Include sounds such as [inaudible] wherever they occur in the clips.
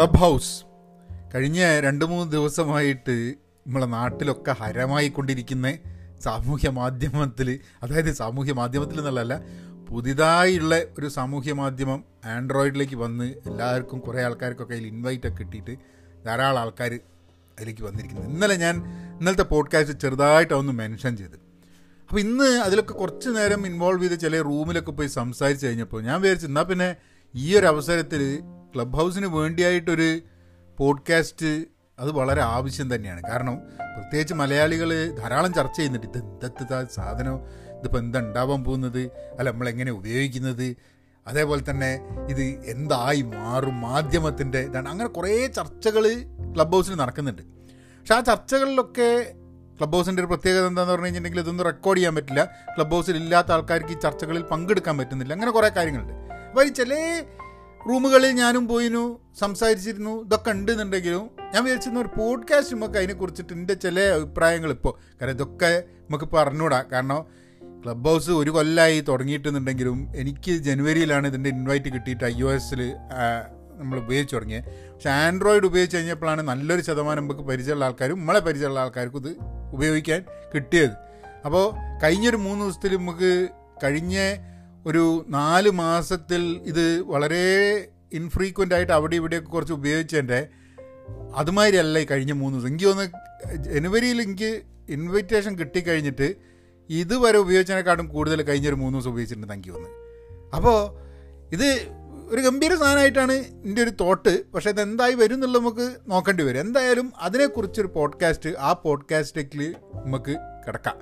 Club house കഴിഞ്ഞ രണ്ട് മൂന്ന് ദിവസമായിട്ട് നമ്മളെ നാട്ടിലൊക്കെ ഹരമായിക്കൊണ്ടിരിക്കുന്ന സാമൂഹ്യ മാധ്യമത്തിൽ അതായത് സാമൂഹ്യ മാധ്യമത്തിൽ എന്നുള്ളതല്ല പുതിയതായുള്ള ഒരു സാമൂഹ്യ മാധ്യമം ആൻഡ്രോയിഡിലേക്ക് വന്ന് എല്ലാവർക്കും കുറേ ആൾക്കാർക്കൊക്കെ അതിൽ ഇൻവൈറ്റൊക്കെ കിട്ടിയിട്ട് ധാരാളം ആൾക്കാർ അതിലേക്ക് വന്നിരിക്കുന്നത് ഇന്നലെ ഞാൻ ഇന്നലത്തെ പോഡ്കാസ്റ്റ് ചെറുതായിട്ട് ഒന്ന് മെൻഷൻ ചെയ്ത്. അപ്പോൾ ഇന്ന് അതിലൊക്കെ കുറച്ച് നേരം ഇൻവോൾവ് ചെയ്ത് ചില റൂമിലൊക്കെ പോയി സംസാരിച്ച് കഴിഞ്ഞപ്പോൾ ഞാൻ വിചാരിച്ചു എന്നാൽ പിന്നെ ഈ ഒരു അവസരത്തിൽ ക്ലബ് ഹൗസിന് വേണ്ടിയായിട്ടൊരു പോഡ്കാസ്റ്റ് അത് വളരെ ആവശ്യം തന്നെയാണ്. കാരണം പ്രത്യേകിച്ച് മലയാളികൾ ധാരാളം ചർച്ച ചെയ്യുന്നുണ്ട്. ഇത് എന്തത്തെ സാധനം? ഇതിപ്പോൾ എന്താ ഉണ്ടാവാൻ പോകുന്നത്? അല്ല നമ്മളെങ്ങനെ ഉപയോഗിക്കുന്നത്? അതേപോലെ തന്നെ ഇത് എന്തായി മാറും? മാധ്യമത്തിന്റെ ഇതാണ്. അങ്ങനെ കുറേ ചർച്ചകൾ ക്ലബ് ഹൗസിൽ നടക്കുന്നുണ്ട്. പക്ഷെ ആ ചർച്ചകളിലൊക്കെ ക്ലബ് ഹൗസിന്റെ ഒരു പ്രത്യേകത എന്താണെന്ന് പറഞ്ഞു കഴിഞ്ഞിട്ടുണ്ടെങ്കിൽ ഇതൊന്നും റെക്കോർഡ് ചെയ്യാൻ പറ്റില്ല. ക്ലബ് ഹൗസിൽ ഇല്ലാത്ത ആൾക്കാർക്ക് ഈ ചർച്ചകളിൽ പങ്കെടുക്കാൻ പറ്റുന്നില്ല. അങ്ങനെ കുറേ കാര്യങ്ങളുണ്ട്. അപ്പോൾ ഈ ചില റൂമുകളിൽ ഞാനും പോയിനു സംസാരിച്ചിരുന്നു ഇതൊക്കെ ഉണ്ടെന്നുണ്ടെങ്കിലും ഞാൻ വിചാരിച്ചിരുന്ന ഒരു പോഡ്കാസ്റ്റ് നമുക്ക് അതിനെക്കുറിച്ചിട്ട് എന്റെ ചില അഭിപ്രായങ്ങൾ ഇപ്പോൾ കാരണം ഇതൊക്കെ നമുക്ക് പറഞ്ഞുകൂടാ കാരണം ക്ലബ് ഹൗസ് ഒരു കൊല്ലമായി തുടങ്ങിയിട്ടുണ്ടെങ്കിലും എനിക്ക് ജനുവരിയിലാണ് ഇതിന്റെ ഇൻവൈറ്റ് കിട്ടിയിട്ട് ഐ ഒ എസിൽ നമ്മൾ ഉപയോഗിച്ച് തുടങ്ങിയത്. പക്ഷേ ആൻഡ്രോയിഡ് ഉപയോഗിച്ച് കഴിഞ്ഞപ്പോഴാണ് നല്ലൊരു ശതമാനം നമുക്ക് പരിചയമുള്ള ആൾക്കാരും നമ്മളെ പരിചയമുള്ള ആൾക്കാർക്കും ഇത് ഉപയോഗിക്കാൻ കിട്ടിയത്. അപ്പോൾ കഴിഞ്ഞൊരു മൂന്ന് ദിവസത്തിൽ നമുക്ക് കഴിഞ്ഞ ഒരു നാല് മാസത്തിൽ ഇത് വളരെ ഇൻഫ്രീക്വന്റ് ആയിട്ട് അവിടെ ഇവിടെയൊക്കെ കുറച്ച് ഉപയോഗിച്ചതിന്റെ അതുമാതിരിയല്ല ഈ കഴിഞ്ഞ മൂന്ന് ദിവസം. എനിക്ക് തോന്നുന്നു ജനുവരിയിൽ എനിക്ക് ഇൻവിറ്റേഷൻ കിട്ടിക്കഴിഞ്ഞിട്ട് ഇതുവരെ ഉപയോഗിച്ചതിനെക്കാട്ടും കൂടുതൽ കഴിഞ്ഞൊരു മൂന്ന് ദിവസം ഉപയോഗിച്ചിട്ടുണ്ട് എനിക്ക് തോന്നുന്നു. അപ്പോൾ ഇത് ഒരു ഗംഭീര സാധനമായിട്ടാണ് എന്റെ ഒരു തോട്ട്. പക്ഷേ ഇത് എന്തായി വരും എന്നുള്ളത് നമുക്ക് നോക്കേണ്ടി വരും. എന്തായാലും അതിനെക്കുറിച്ചൊരു പോഡ്കാസ്റ്റ് ആ പോഡ്കാസ്റ്റിൽ നമുക്ക് കിടക്കാം.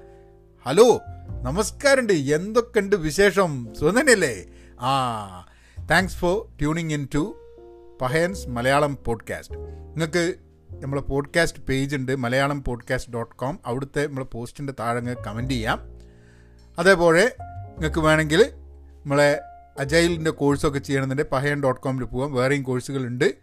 ഹലോ? നമസ്കാരമുണ്ട്. എന്തൊക്കെയുണ്ട് വിശേഷം? സുനനല്ലേ ആ thanks for tuning in to Pahayans Malayalam podcast നിങ്ങൾക്ക് നമ്മളെ പോഡ്കാസ്റ്റ് പേജ് ഉണ്ട് മലയാളം പോഡ്കാസ്റ്റ് ഡോട്ട് കോം അവിടുത്തെ നമ്മളെ പോസ്റ്റിന്റെ താഴെ കമന്റ് ചെയ്യാം. അതേപോലെ നിങ്ങൾക്ക് വേണമെങ്കിൽ നമ്മളെ അജൈലിന്റെ കോഴ്സൊക്കെ ചെയ്യണമെന്നുണ്ടെങ്കിൽ പഹയൻ ഡോട്ട് കോമിൽ പോകാം വേറെയും കോഴ്സുകളുണ്ട്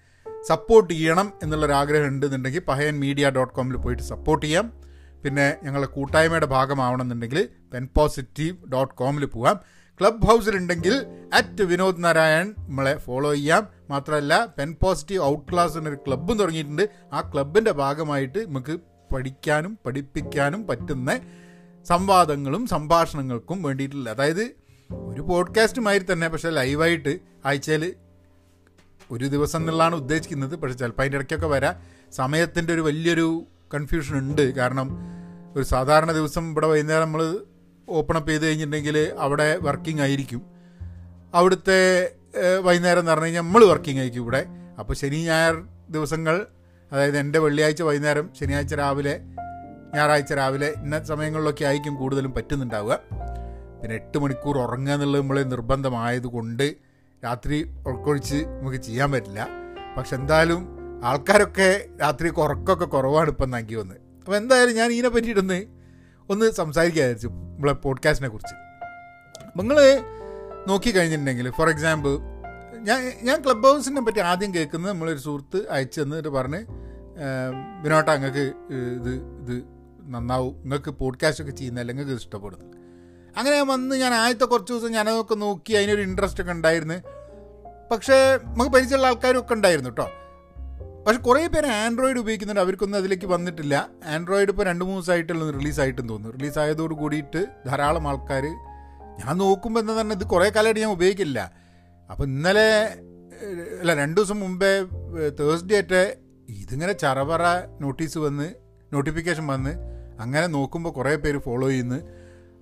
സപ്പോർട്ട് ചെയ്യണം എന്നുള്ളൊരാഗ്രഹം ഉണ്ടെന്നുണ്ടെങ്കിൽ പഹയൻ മീഡിയ ഡോട്ട് കോമിൽ പോയിട്ട് സപ്പോർട്ട് ചെയ്യാം. പിന്നെ ഞങ്ങളുടെ കൂട്ടായ്മയുടെ ഭാഗമാവണമെന്നുണ്ടെങ്കിൽ പെൻ പോസിറ്റീവ് ഡോട്ട് കോമിൽ പോകാം. ക്ലബ് ഹൗസിലുണ്ടെങ്കിൽ അറ്റ് വിനോദ് നാരായൺ നമ്മളെ ഫോളോ ചെയ്യാം. മാത്രമല്ല പെൻ പോസിറ്റീവ് ഔട്ട് ക്ലാസ് എന്നൊരു ക്ലബ്ബും തുടങ്ങിയിട്ടുണ്ട്. ആ ക്ലബിന്റെ ഭാഗമായിട്ട് നമുക്ക് പഠിക്കാനും പഠിപ്പിക്കാനും പറ്റുന്ന സംവാദങ്ങളും സംഭാഷണങ്ങൾക്കും വേണ്ടിയിട്ടുള്ള അതായത് ഒരു പോഡ്കാസ്റ്റ് മാതിരി തന്നെ പക്ഷേ ലൈവായിട്ട് ആഴ്ചയിൽ ഒരു ദിവസം എന്നുള്ളതാണ് ഉദ്ദേശിക്കുന്നത്. പക്ഷേ ചിലപ്പോൾ അതിന്റെ ഇടയ്ക്കൊക്കെ വരാം. സമയത്തിന്റെ ഒരു വലിയൊരു കൺഫ്യൂഷൻ ഉണ്ട്. കാരണം ഒരു സാധാരണ ദിവസം ഇവിടെ വൈകുന്നേരം നമ്മൾ ഓപ്പൺ അപ്പ് ചെയ്ത് കഴിഞ്ഞിട്ടുണ്ടെങ്കിൽ അവിടെ വർക്കിംഗ് ആയിരിക്കും. അവിടുത്തെ വൈകുന്നേരം എന്ന് പറഞ്ഞു കഴിഞ്ഞാൽ നമ്മൾ വർക്കിംഗ് ആയിരിക്കും ഇവിടെ. അപ്പോൾ ശനി ഞായർ ദിവസങ്ങൾ അതായത് എന്റെ വെള്ളിയാഴ്ച വൈകുന്നേരം ശനിയാഴ്ച രാവിലെ ഞായറാഴ്ച രാവിലെ ഇന്ന സമയങ്ങളിലൊക്കെ ആയിരിക്കും കൂടുതലും പറ്റുന്നുണ്ടാവുക. പിന്നെ എട്ട് മണിക്കൂർ ഉറങ്ങുക എന്നുള്ളത് നമ്മൾ നിർബന്ധമായതുകൊണ്ട് രാത്രി ഉൾക്കൊഴിച്ച് നമുക്ക് ചെയ്യാൻ പറ്റില്ല. പക്ഷെ എന്തായാലും ആൾക്കാരൊക്കെ രാത്രി ഉറക്കമൊക്കെ കുറവാണ് ഇപ്പം നൽകി വന്ന് അപ്പോൾ എന്തായാലും ഞാൻ ഇതിനെ പറ്റിയിട്ടൊന്ന് ഒന്ന് സംസാരിക്കാൻ വിചാരിച്ചു നമ്മളെ പോഡ്കാസ്റ്റിനെ കുറിച്ച്. നിങ്ങൾ നോക്കിക്കഴിഞ്ഞിട്ടുണ്ടെങ്കിൽ ഫോർ എക്സാമ്പിൾ ഞാൻ ഞാൻ ക്ലബ് ഹൗസിനെ പറ്റി ആദ്യം കേൾക്കുന്നത് നമ്മളൊരു സുഹൃത്ത് അയച്ചു തന്നിട്ട് പറഞ്ഞ് വിനോട്ട നിങ്ങൾക്ക് ഇത് ഇത് നന്നാവും. നിങ്ങൾക്ക് പോഡ്കാസ്റ്റ് ഒക്കെ ചെയ്യുന്നതല്ല നിങ്ങൾക്ക് ഇഷ്ടപ്പെടുന്നു അങ്ങനെ വന്ന് ഞാൻ ആദ്യത്തെ കുറച്ച് ദിവസം ഞാനതൊക്കെ നോക്കി അതിനൊരു ഇൻട്രസ്റ്റ് ഒക്കെ ഉണ്ടായിരുന്നു. പക്ഷേ നമുക്ക് പരിചയമുള്ള ആൾക്കാരും ഒക്കെ ഉണ്ടായിരുന്നു കേട്ടോ. പക്ഷെ കുറേ പേര് ആൻഡ്രോയിഡ് ഉപയോഗിക്കുന്നുണ്ട്. അവർക്കൊന്നും അതിലേക്ക് വന്നിട്ടില്ല. ആൻഡ്രോയിഡ് ഇപ്പോൾ രണ്ട് മൂന്ന് ദിവസമായിട്ടുള്ള റിലീസായിട്ടെന്ന് തോന്നുന്നു. റിലീസ് ആയതോട് കൂടിയിട്ട് ധാരാളം ആൾക്കാർ ഞാൻ നോക്കുമ്പോൾ എന്താ പറഞ്ഞാൽ ഇത് കുറേ കാലമായിട്ട് ഞാൻ ഉപയോഗിക്കില്ല. അപ്പോൾ ഇന്നലെ അല്ല രണ്ട് ദിവസം മുമ്പേ തേഴ്സ്ഡേ ആയിട്ട് ഇതിങ്ങനെ ചറവറ നോട്ടീസ് വന്ന് നോട്ടിഫിക്കേഷൻ വന്ന് അങ്ങനെ നോക്കുമ്പോൾ കുറേ പേര് ഫോളോ ചെയ്യുന്നു.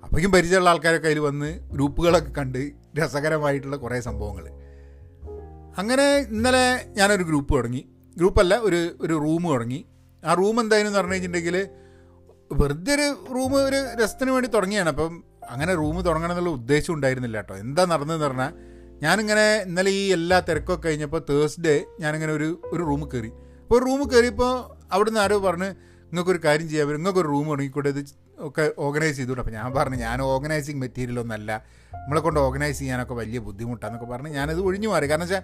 അപ്പോഴേക്കും പരിചയമുള്ള ആൾക്കാരൊക്കെ അതിൽ വന്ന് ഗ്രൂപ്പുകളൊക്കെ കണ്ട് രസകരമായിട്ടുള്ള കുറേ സംഭവങ്ങൾ അങ്ങനെ ഇന്നലെ ഞാനൊരു ഗ്രൂപ്പ് തുടങ്ങി. ഗ്രൂപ്പല്ല ഒരു ഒരു റൂം തുടങ്ങി. ആ റൂം എന്തായെന്ന് പറഞ്ഞു കഴിഞ്ഞിട്ടുണ്ടെങ്കിൽ വെറുതെ ഒരു റൂം ഒരു രസത്തിന് വേണ്ടി തുടങ്ങിയാണ്. അപ്പം അങ്ങനെ റൂം തുടങ്ങണം എന്നുള്ള ഉദ്ദേശം ഉണ്ടായിരുന്നില്ല കേട്ടോ. എന്താ നടന്നതെന്ന് പറഞ്ഞാൽ ഞാനിങ്ങനെ ഇന്നലെ ഈ എല്ലാ തിരക്കൊക്കെ കഴിഞ്ഞപ്പോൾ തേഴ്സ്ഡേ ഞാനിങ്ങനെ ഒരു ഒരു റൂം കയറി അപ്പോൾ ഒരു റൂം കയറിയപ്പോൾ അവിടുന്ന് ആരോ പറഞ്ഞ് നിങ്ങൾക്കൊരു കാര്യം ചെയ്യാൻ പറ്റും നിങ്ങൾക്കൊരു റൂം തുടങ്ങിക്കൂടെ ഇത് ഒക്കെ ഓർഗനൈസ് ചെയ്തുകൊണ്ട് അപ്പോൾ ഞാൻ പറഞ്ഞു ഞാൻ ഓർഗനൈസിങ് മെറ്റീരിയൽ ഒന്നല്ല നമ്മളെ കൊണ്ട് ഓർഗനൈസ് ചെയ്യാനൊക്കെ വലിയ ബുദ്ധിമുട്ടാണെന്നൊക്കെ പറഞ്ഞ് ഞാനത് ഒഴിഞ്ഞു മാറി. കാരണം വെച്ചാൽ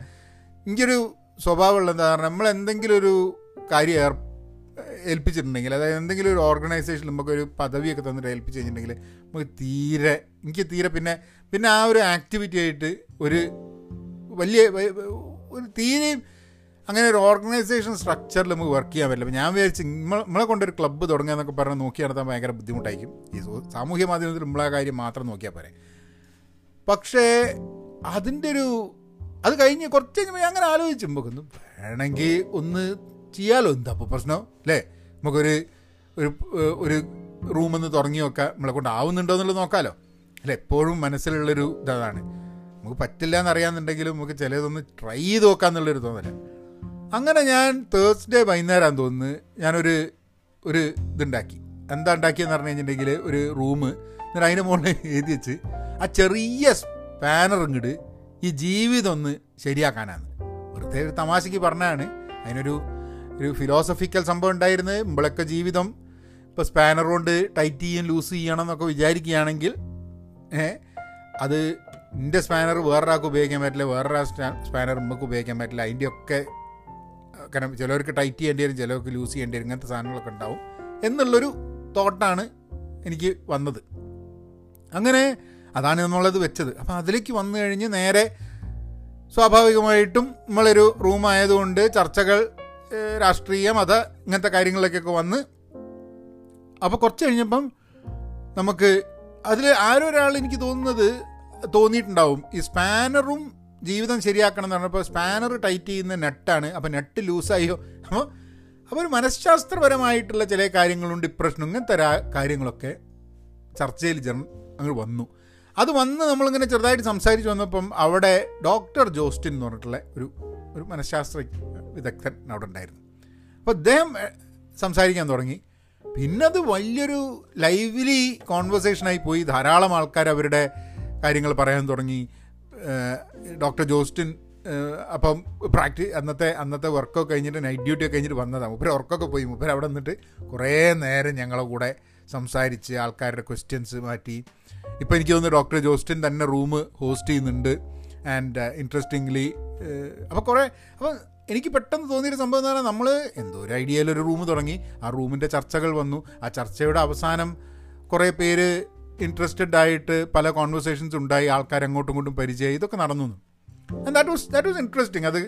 എനിക്കൊരു സ്വഭാവമുള്ള എന്താ പറഞ്ഞാൽ നമ്മൾ എന്തെങ്കിലും ഒരു കാര്യം ഏർ ഏൽപ്പിച്ചിട്ടുണ്ടെങ്കിൽ അതായത് എന്തെങ്കിലും ഒരു ഓർഗനൈസേഷൻ നമുക്കൊരു പദവിയൊക്കെ തന്നിട്ട് ഏൽപ്പിച്ച് കഴിഞ്ഞിട്ടുണ്ടെങ്കിൽ നമുക്ക് തീരെ എനിക്ക് തീരെ പിന്നെ പിന്നെ ആ ഒരു ആക്ടിവിറ്റി ആയിട്ട് ഒരു വലിയ ഒരു തീരെയും അങ്ങനെ ഒരു ഓർഗനൈസേഷൻ സ്ട്രക്ചറിൽ നമുക്ക് വർക്ക് ചെയ്യാൻ പറ്റില്ല. ഞാൻ വിചാരിച്ച് നമ്മൾ നമ്മളെ കൊണ്ടൊരു ക്ലബ്ബ് തുടങ്ങുക എന്നൊക്കെ പറഞ്ഞ് നോക്കി നടത്താൻ ഭയങ്കര ബുദ്ധിമുട്ടായിരിക്കും. ഈ സാമൂഹ്യ മാധ്യമത്തിൽ നമ്മളെ കാര്യം മാത്രം നോക്കിയാൽ പോരെ. പക്ഷേ അതിന്റെ ഒരു അത് കഴിഞ്ഞ് കുറച്ച് കഴിഞ്ഞപ്പോൾ അങ്ങനെ ആലോചിച്ചു. നമുക്കൊന്ന് വേണമെങ്കിൽ ഒന്ന് ചെയ്യാലോ? എന്താ അപ്പോൾ പ്രശ്നം? അല്ലേ? നമുക്കൊരു ഒരു ഒരു റൂമൊന്ന് തുടങ്ങി നോക്കാം നമ്മളെ കൊണ്ട് ആവുന്നുണ്ടോ എന്നുള്ളത് നോക്കാമല്ലോ അല്ല? എപ്പോഴും മനസ്സിലുള്ളൊരു ഇതാണ്. നമുക്ക് പറ്റില്ല എന്നറിയാമെന്നുണ്ടെങ്കിലും നമുക്ക് ചിലതൊന്ന് ട്രൈ ചെയ്ത് നോക്കാമെന്നുള്ളൊരു തോന്നല. അങ്ങനെ ഞാൻ തേഴ്സ്ഡേ വൈകുന്നേരം തോന്നുന്നു ഞാനൊരു ഒരു ഇതുണ്ടാക്കി. എന്താ ഉണ്ടാക്കിയെന്ന് പറഞ്ഞു കഴിഞ്ഞിട്ടുണ്ടെങ്കിൽ ഒരു റൂം എന്നിട്ട് അതിന്റെ മുകളിൽ എഴുതി വെച്ച് ആ ചെറിയ സ്പാനർ ഇങ്ങോട്ട് ഈ ജീവിതം ഒന്ന് ശരിയാക്കാനാണ്. വെറുതെ ഒരു തമാശയ്ക്ക് പറഞ്ഞാണ് അതിനൊരു ഒരു ഫിലോസഫിക്കൽ സംഭവം ഉണ്ടായിരുന്നത് നമ്മളൊക്കെ ജീവിതം ഇപ്പോൾ സ്പാനർ കൊണ്ട് ടൈറ്റ് ചെയ്യും ലൂസ് ചെയ്യണം എന്നൊക്കെ വിചാരിക്കുകയാണെങ്കിൽ അത് എന്റെ സ്പാനർ വേറൊരാൾക്ക് ഉപയോഗിക്കാൻ പറ്റില്ല വേറൊരാ സ്പാനർ നമുക്ക് ഉപയോഗിക്കാൻ പറ്റില്ല. അതിന്റെയൊക്കെ കാരണം ചിലവർക്ക് ടൈറ്റ് ചെയ്യേണ്ടി വരും ചിലവർക്ക് ലൂസ് ചെയ്യേണ്ടി വരും ഇങ്ങനത്തെ സാധനങ്ങളൊക്കെ ഉണ്ടാവും. എന്നുള്ളൊരു തോട്ടാണ് എനിക്ക് വന്നത്. അങ്ങനെ അതാണ് നമ്മളത് വെച്ചത്. അപ്പം അതിലേക്ക് വന്നു കഴിഞ്ഞ് നേരെ സ്വാഭാവികമായിട്ടും നമ്മളൊരു റൂം ആയതുകൊണ്ട് ചർച്ചകൾ രാഷ്ട്രീയ മത ഇങ്ങനത്തെ കാര്യങ്ങളിലേക്കൊക്കെ വന്ന് അപ്പോൾ കുറച്ച് കഴിഞ്ഞപ്പം നമുക്ക് അതിൽ ആരോ ഒരാൾ എനിക്ക് തോന്നുന്നത് തോന്നിയിട്ടുണ്ടാവും. ഈ സ്പാനറും ജീവിതം ശരിയാക്കണം എന്ന് പറഞ്ഞപ്പോൾ സ്പാനർ ടൈറ്റ് ചെയ്യുന്ന നെട്ടാണ്. അപ്പോൾ നെട്ട് ലൂസായോ? അപ്പോൾ അപ്പോൾ ഒരു മനഃശാസ്ത്രപരമായിട്ടുള്ള ചില കാര്യങ്ങളുണ്ട് ഡിപ്രഷനും ഇങ്ങനത്തെ കാര്യങ്ങളൊക്കെ ചർച്ചയിൽ ജന അങ്ങ് വന്നു. അത് വന്ന് നമ്മളിങ്ങനെ ചെറുതായിട്ട് സംസാരിച്ച് വന്നപ്പം അവിടെ ഡോക്ടർ ജോസ്റ്റിൻ എന്ന് പറഞ്ഞിട്ടുള്ള ഒരു ഒരു മനഃശാസ്ത്ര വിദഗ്ധൻ അവിടെ ഉണ്ടായിരുന്നു. അപ്പോൾ അദ്ദേഹം സംസാരിക്കാൻ തുടങ്ങി. പിന്നെ അത് വലിയൊരു ലൈവ്ലി കോൺവെർസേഷനായി പോയി. ധാരാളം ആൾക്കാർ അവരുടെ കാര്യങ്ങൾ പറയാൻ തുടങ്ങി. ഡോക്ടർ ജോസ്റ്റിൻ അപ്പം പ്രാക്ടി അന്നത്തെ അന്നത്തെ വർക്കൊക്കെ കഴിഞ്ഞിട്ട് നൈറ്റ് ഡ്യൂട്ടി ഒക്കെ കഴിഞ്ഞിട്ട് വന്നതാണ് മുപ്പര് വർക്കൊക്കെ പോയി. മുപ്പര് അവിടെ നിന്നിട്ട് കുറേ നേരം ഞങ്ങളെ കൂടെ സംസാരിച്ച് ആൾക്കാരുടെ ക്വസ്റ്റ്യൻസ് മാറ്റി. ഇപ്പോൾ എനിക്ക് തോന്നുന്നു ഡോക്ടർ ജോസ്റ്റിൻ തന്നെ റൂം ഹോസ്റ്റ് ചെയ്യുന്നുണ്ട്. ആൻഡ് ഇൻട്രസ്റ്റിംഗ്ലി അപ്പോൾ കുറേ അപ്പോൾ എനിക്ക് പെട്ടെന്ന് തോന്നിയൊരു സംഭവം എന്ന് പറഞ്ഞാൽ നമ്മൾ എന്തോ ഒരു ഐഡിയയിലൊരു റൂം തുടങ്ങി. ആ റൂമിന്റെ ചർച്ചകൾ വന്നു. ആ ചർച്ചയുടെ അവസാനം കുറേ പേര് ഇൻട്രസ്റ്റഡ് ആയിട്ട് പല കോൺവെർസേഷൻസ് ഉണ്ടായി. ആൾക്കാർ അങ്ങോട്ടും ഇങ്ങോട്ടും പരിചയമായി ഇതൊക്കെ നടന്നു. That was that was interesting അത്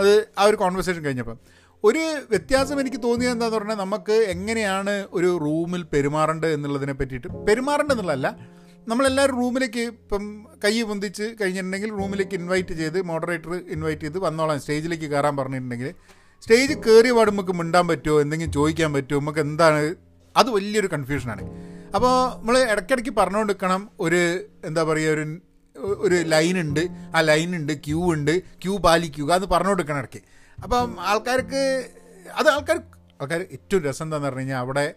അത് ആ ഒരു കോൺവെർസേഷൻ കഴിഞ്ഞപ്പം. ഒരു വ്യത്യാസം എനിക്ക് തോന്നിയത് എന്താന്ന് പറഞ്ഞാൽ നമുക്ക് എങ്ങനെയാണ് ഒരു റൂമിൽ പെരുമാറേണ്ടത് എന്നുള്ളതിനെ പറ്റിയിട്ട് പെരുമാറേണ്ടതെന്നുള്ളതല്ല നമ്മളെല്ലാവരും റൂമിലേക്ക് ഇപ്പം കൈ പൊന്തിച്ച് കഴിഞ്ഞിട്ടുണ്ടെങ്കിൽ റൂമിലേക്ക് ഇൻവൈറ്റ് ചെയ്ത് മോഡറേറ്റർ ഇൻവൈറ്റ് ചെയ്ത് വന്നോളാം. സ്റ്റേജിലേക്ക് കയറാൻ പറഞ്ഞിട്ടുണ്ടെങ്കിൽ സ്റ്റേജ് കയറിയ പാട് നമുക്ക് മിണ്ടാൻ പറ്റുമോ? എന്തെങ്കിലും ചോദിക്കാൻ പറ്റുമോ? നമുക്ക് എന്താണ്? അത് വലിയൊരു കൺഫ്യൂഷനാണ് അപ്പോൾ നമ്മൾ ഇടയ്ക്കിടയ്ക്ക് പറഞ്ഞുകൊണ്ടിരിക്കണം ഒരു എന്താ പറയുക ഒരു ഒരു ലൈനുണ്ട് ആ ലൈനുണ്ട് ക്യൂ ഉണ്ട് ക്യൂ പാലിക്കുക അത് പറഞ്ഞുകൊടുക്കണം ഇടയ്ക്ക്. അപ്പം ആൾക്കാർക്ക് അത് ആൾക്കാർ ആൾക്കാർ ഏറ്റവും രസം എന്താണെന്ന് പറഞ്ഞു കഴിഞ്ഞാൽ അവിടെ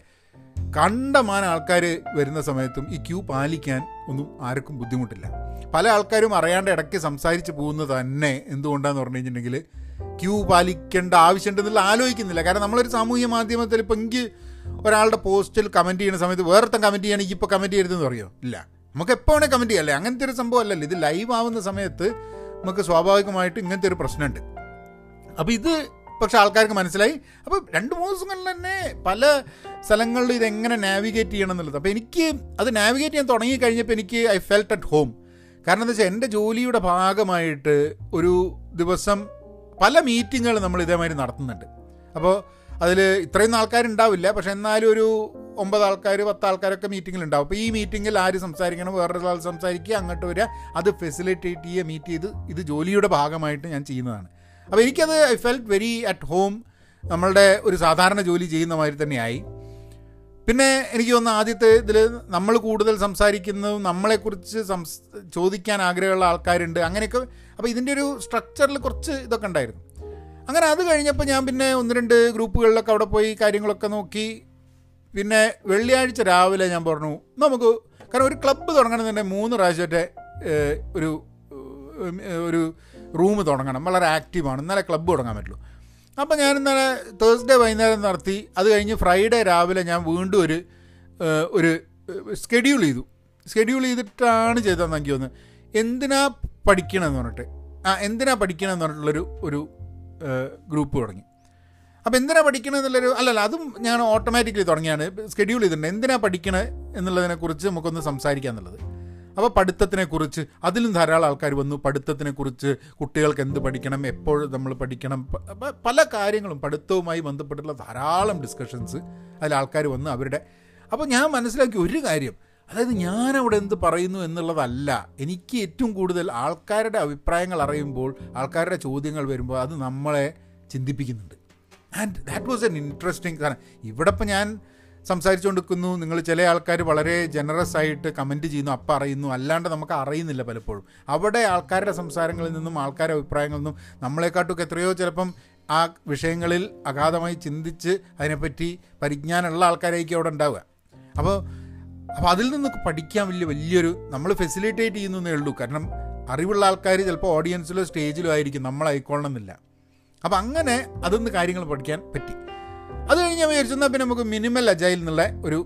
കണ്ടമാനം ആൾക്കാർ വരുന്ന സമയത്തും ഈ ക്യൂ പാലിക്കാൻ ഒന്നും ആർക്കും ബുദ്ധിമുട്ടില്ല. പല ആൾക്കാരും അറിയാണ്ട് ഇടയ്ക്ക് സംസാരിച്ച് പോകുന്നത് തന്നെ എന്തുകൊണ്ടാന്ന് പറഞ്ഞു കഴിഞ്ഞിട്ടുണ്ടെങ്കിൽ ക്യൂ പാലിക്കേണ്ട ആവശ്യമുണ്ടെന്നുള്ള ആലോചിക്കുന്നില്ല. കാരണം നമ്മളൊരു സാമൂഹ്യ മാധ്യമത്തിൽ ഇപ്പം എനിക്ക് ഒരാളുടെ പോസ്റ്റിൽ കമന്റ് ചെയ്യുന്ന സമയത്ത് വേറൊരുത്തം കമന്റ് ചെയ്യുകയാണെങ്കിൽ ഇപ്പോൾ കമന്റ് ചെയ്യരുതെന്ന് പറയോ? ഇല്ല. നമുക്ക് എപ്പോൾ വേണേൽ കമന്റ് ചെയ്യാം. അല്ലേ? അങ്ങനത്തെ ഒരു സംഭവം അല്ലല്ലോ ഇത് ലൈവ് ആവുന്ന സമയത്ത് നമുക്ക് സ്വാഭാവികമായിട്ട് ഇങ്ങനത്തെ ഒരു പ്രശ്നമുണ്ട്. അപ്പോൾ ഇത് പക്ഷെ ആൾക്കാർക്ക് മനസ്സിലായി. അപ്പോൾ രണ്ട് മൂന്ന് ദിവസങ്ങളിൽ തന്നെ പല സ്ഥലങ്ങളിൽ ഇതെങ്ങനെ നാവിഗേറ്റ് ചെയ്യണം എന്നുള്ളത്. അപ്പോൾ എനിക്ക് അത് നാവിഗേറ്റ് ചെയ്യാൻ തുടങ്ങി കഴിഞ്ഞപ്പോൾ എനിക്ക് ഐ ഫെൽറ്റ് അറ്റ് ഹോം കാരണം എന്താ വെച്ചാൽ എന്റെ ജോലിയുടെ ഭാഗമായിട്ട് ഒരു ദിവസം പല മീറ്റിങ്ങുകൾ നമ്മൾ ഇതേമാതിരി നടത്തുന്നുണ്ട്. അപ്പോൾ അതിൽ ഇത്രയും ആൾക്കാരുണ്ടാവില്ല പക്ഷെ എന്നാലും ഒരു ഒമ്പത് ആൾക്കാർ പത്ത് ആൾക്കാരൊക്കെ മീറ്റിങ്ങിലുണ്ടാവും അപ്പോൾ ഈ മീറ്റിങ്ങിൽ ആര് സംസാരിക്കണം വേറൊരാൾ സംസാരിക്കുക അങ്ങോട്ട് വരിക അത് ഫെസിലിറ്റേറ്റ് ചെയ്യുക മീറ്റ് ചെയ്ത് ഇത് ജോലിയുടെ ഭാഗമായിട്ട് ഞാൻ ചെയ്യുന്നതാണ്. അപ്പോൾ എനിക്കത് I felt very at home. നമ്മളുടെ ഒരു സാധാരണ ജോലി ചെയ്യുന്ന മാതിരി തന്നെയായി. പിന്നെ എനിക്ക് തോന്നുന്നു ആദ്യത്തെ ഇതിൽ നമ്മൾ കൂടുതൽ സംസാരിക്കുന്നതും നമ്മളെക്കുറിച്ച് സംസ് ചോദിക്കാൻ ആഗ്രഹമുള്ള ആൾക്കാരുണ്ട്. അങ്ങനെയൊക്കെ. അപ്പോൾ ഇതിന്റെ ഒരു സ്ട്രക്ചറിൽ കുറച്ച് ഇതൊക്കെ ഉണ്ടായിരുന്നു. അങ്ങനെ അത് കഴിഞ്ഞപ്പോൾ ഞാൻ പിന്നെ ഒന്ന് രണ്ട് ഗ്രൂപ്പുകളിലൊക്കെ അവിടെ പോയി കാര്യങ്ങളൊക്കെ നോക്കി. പിന്നെ വെള്ളിയാഴ്ച രാവിലെ ഞാൻ പറഞ്ഞു നമുക്ക് കാരണം ഒരു ക്ലബ്ബ് തുടങ്ങണമെന്നുണ്ടെങ്കിൽ മൂന്ന് പ്രാവശ്യത്തെ ഒരു ഒരു റൂം തുടങ്ങണം. വളരെ ആക്റ്റീവാണ് എന്നാലേ ക്ലബ്ബ് തുടങ്ങാൻ പറ്റുള്ളൂ. അപ്പോൾ ഞാൻ ഇന്നലെ തേഴ്സ്ഡേ വൈകുന്നേരം നടത്തി. അത് കഴിഞ്ഞ് ഫ്രൈഡേ രാവിലെ ഞാൻ വീണ്ടും ഒരു ഒരു സ്കെഡ്യൂൾ ചെയ്തു. സ്കെഡ്യൂൾ ചെയ്തിട്ടാണ് ചെയ്തതെന്ന് എനിക്ക് തോന്നുന്നത്. എന്തിനാ പഠിക്കണമെന്ന് പറഞ്ഞിട്ട്. ആ എന്തിനാ പഠിക്കണമെന്ന് പറഞ്ഞിട്ടുള്ളൊരു ഒരു ഗ്രൂപ്പ് തുടങ്ങി. അപ്പോൾ എന്തിനാ പഠിക്കണം എന്നുള്ളൊരു അല്ലല്ല അതും ഞാൻ ഓട്ടോമാറ്റിക്കലി തുടങ്ങിയാണ്. സ്കെഡ്യൂൾ ചെയ്തിട്ടുണ്ട്. എന്തിനാ പഠിക്കണേ എന്നുള്ളതിനെക്കുറിച്ച് നമുക്കൊന്ന് സംസാരിക്കാം എന്നുള്ളത് അപ്പോൾ പഠിത്തത്തിനെക്കുറിച്ച് അതിലും ധാരാളം ആൾക്കാർ വന്നു. പഠിത്തത്തിനെക്കുറിച്ച് കുട്ടികൾക്ക് എന്ത് പഠിക്കണം എപ്പോൾ നമ്മൾ പഠിക്കണം പല കാര്യങ്ങളും പഠിത്തവുമായി ബന്ധപ്പെട്ടുള്ള ധാരാളം ഡിസ്കഷൻസ് അതിൽ ആൾക്കാർ വന്ന് അവരുടെ. അപ്പോൾ ഞാൻ മനസ്സിലാക്കി ഒരു കാര്യം അതായത് ഞാൻ ഞാനവിടെ എന്ത് പറയുന്നു എന്നുള്ളതല്ല. എനിക്ക് ഏറ്റവും കൂടുതൽ ആൾക്കാരുടെ അഭിപ്രായങ്ങൾ അറിയുമ്പോൾ ആൾക്കാരുടെ ചോദ്യങ്ങൾ വരുമ്പോൾ അത് നമ്മളെ ചിന്തിപ്പിക്കുന്നുണ്ട്. And that was an interesting കാരണം. ഇവിടെ ഇപ്പം ഞാൻ സംസാരിച്ചുകൊണ്ടിരിക്കുന്നു. നിങ്ങൾ ചില ആൾക്കാർ വളരെ ജനറസ് ആയിട്ട് കമന്റ് ചെയ്യുന്നു അപ്പം അറിയുന്നു അല്ലാണ്ട് നമുക്ക് അറിയുന്നില്ല പലപ്പോഴും. അവിടെ ആൾക്കാരുടെ സംസാരങ്ങളിൽ നിന്നും ആൾക്കാരുടെ അഭിപ്രായങ്ങളിൽ നിന്നും നമ്മളെക്കാട്ടൊക്കെ എത്രയോ ചിലപ്പം ആ വിഷയങ്ങളിൽ അഗാധമായി ചിന്തിച്ച് അതിനെപ്പറ്റി പരിജ്ഞാനമുള്ള ആൾക്കാരായിരിക്കും അവിടെ ഉണ്ടാവുക. അപ്പോൾ അപ്പോൾ അതിൽ നിന്നൊക്കെ പഠിക്കാൻ വലിയ വലിയൊരു നമ്മൾ ഫെസിലിറ്റേറ്റ് ചെയ്യുന്നതേ ഉള്ളൂ. കാരണം അറിവുള്ള ആൾക്കാർ ചിലപ്പോൾ ഓഡിയൻസിലോ സ്റ്റേജിലോ ആയിരിക്കും. നമ്മളായിക്കൊള്ളണമെന്നില്ല അപ്പോൾ അങ്ങനെ അതൊന്ന് കാര്യങ്ങൾ പഠിക്കാൻ പറ്റി. അത് കഴിഞ്ഞ് ഞാൻ വിചാരിച്ചു എന്നാൽ പിന്നെ നമുക്ക് മിനിമൽ അജൈൽ എന്നുള്ള ഒരു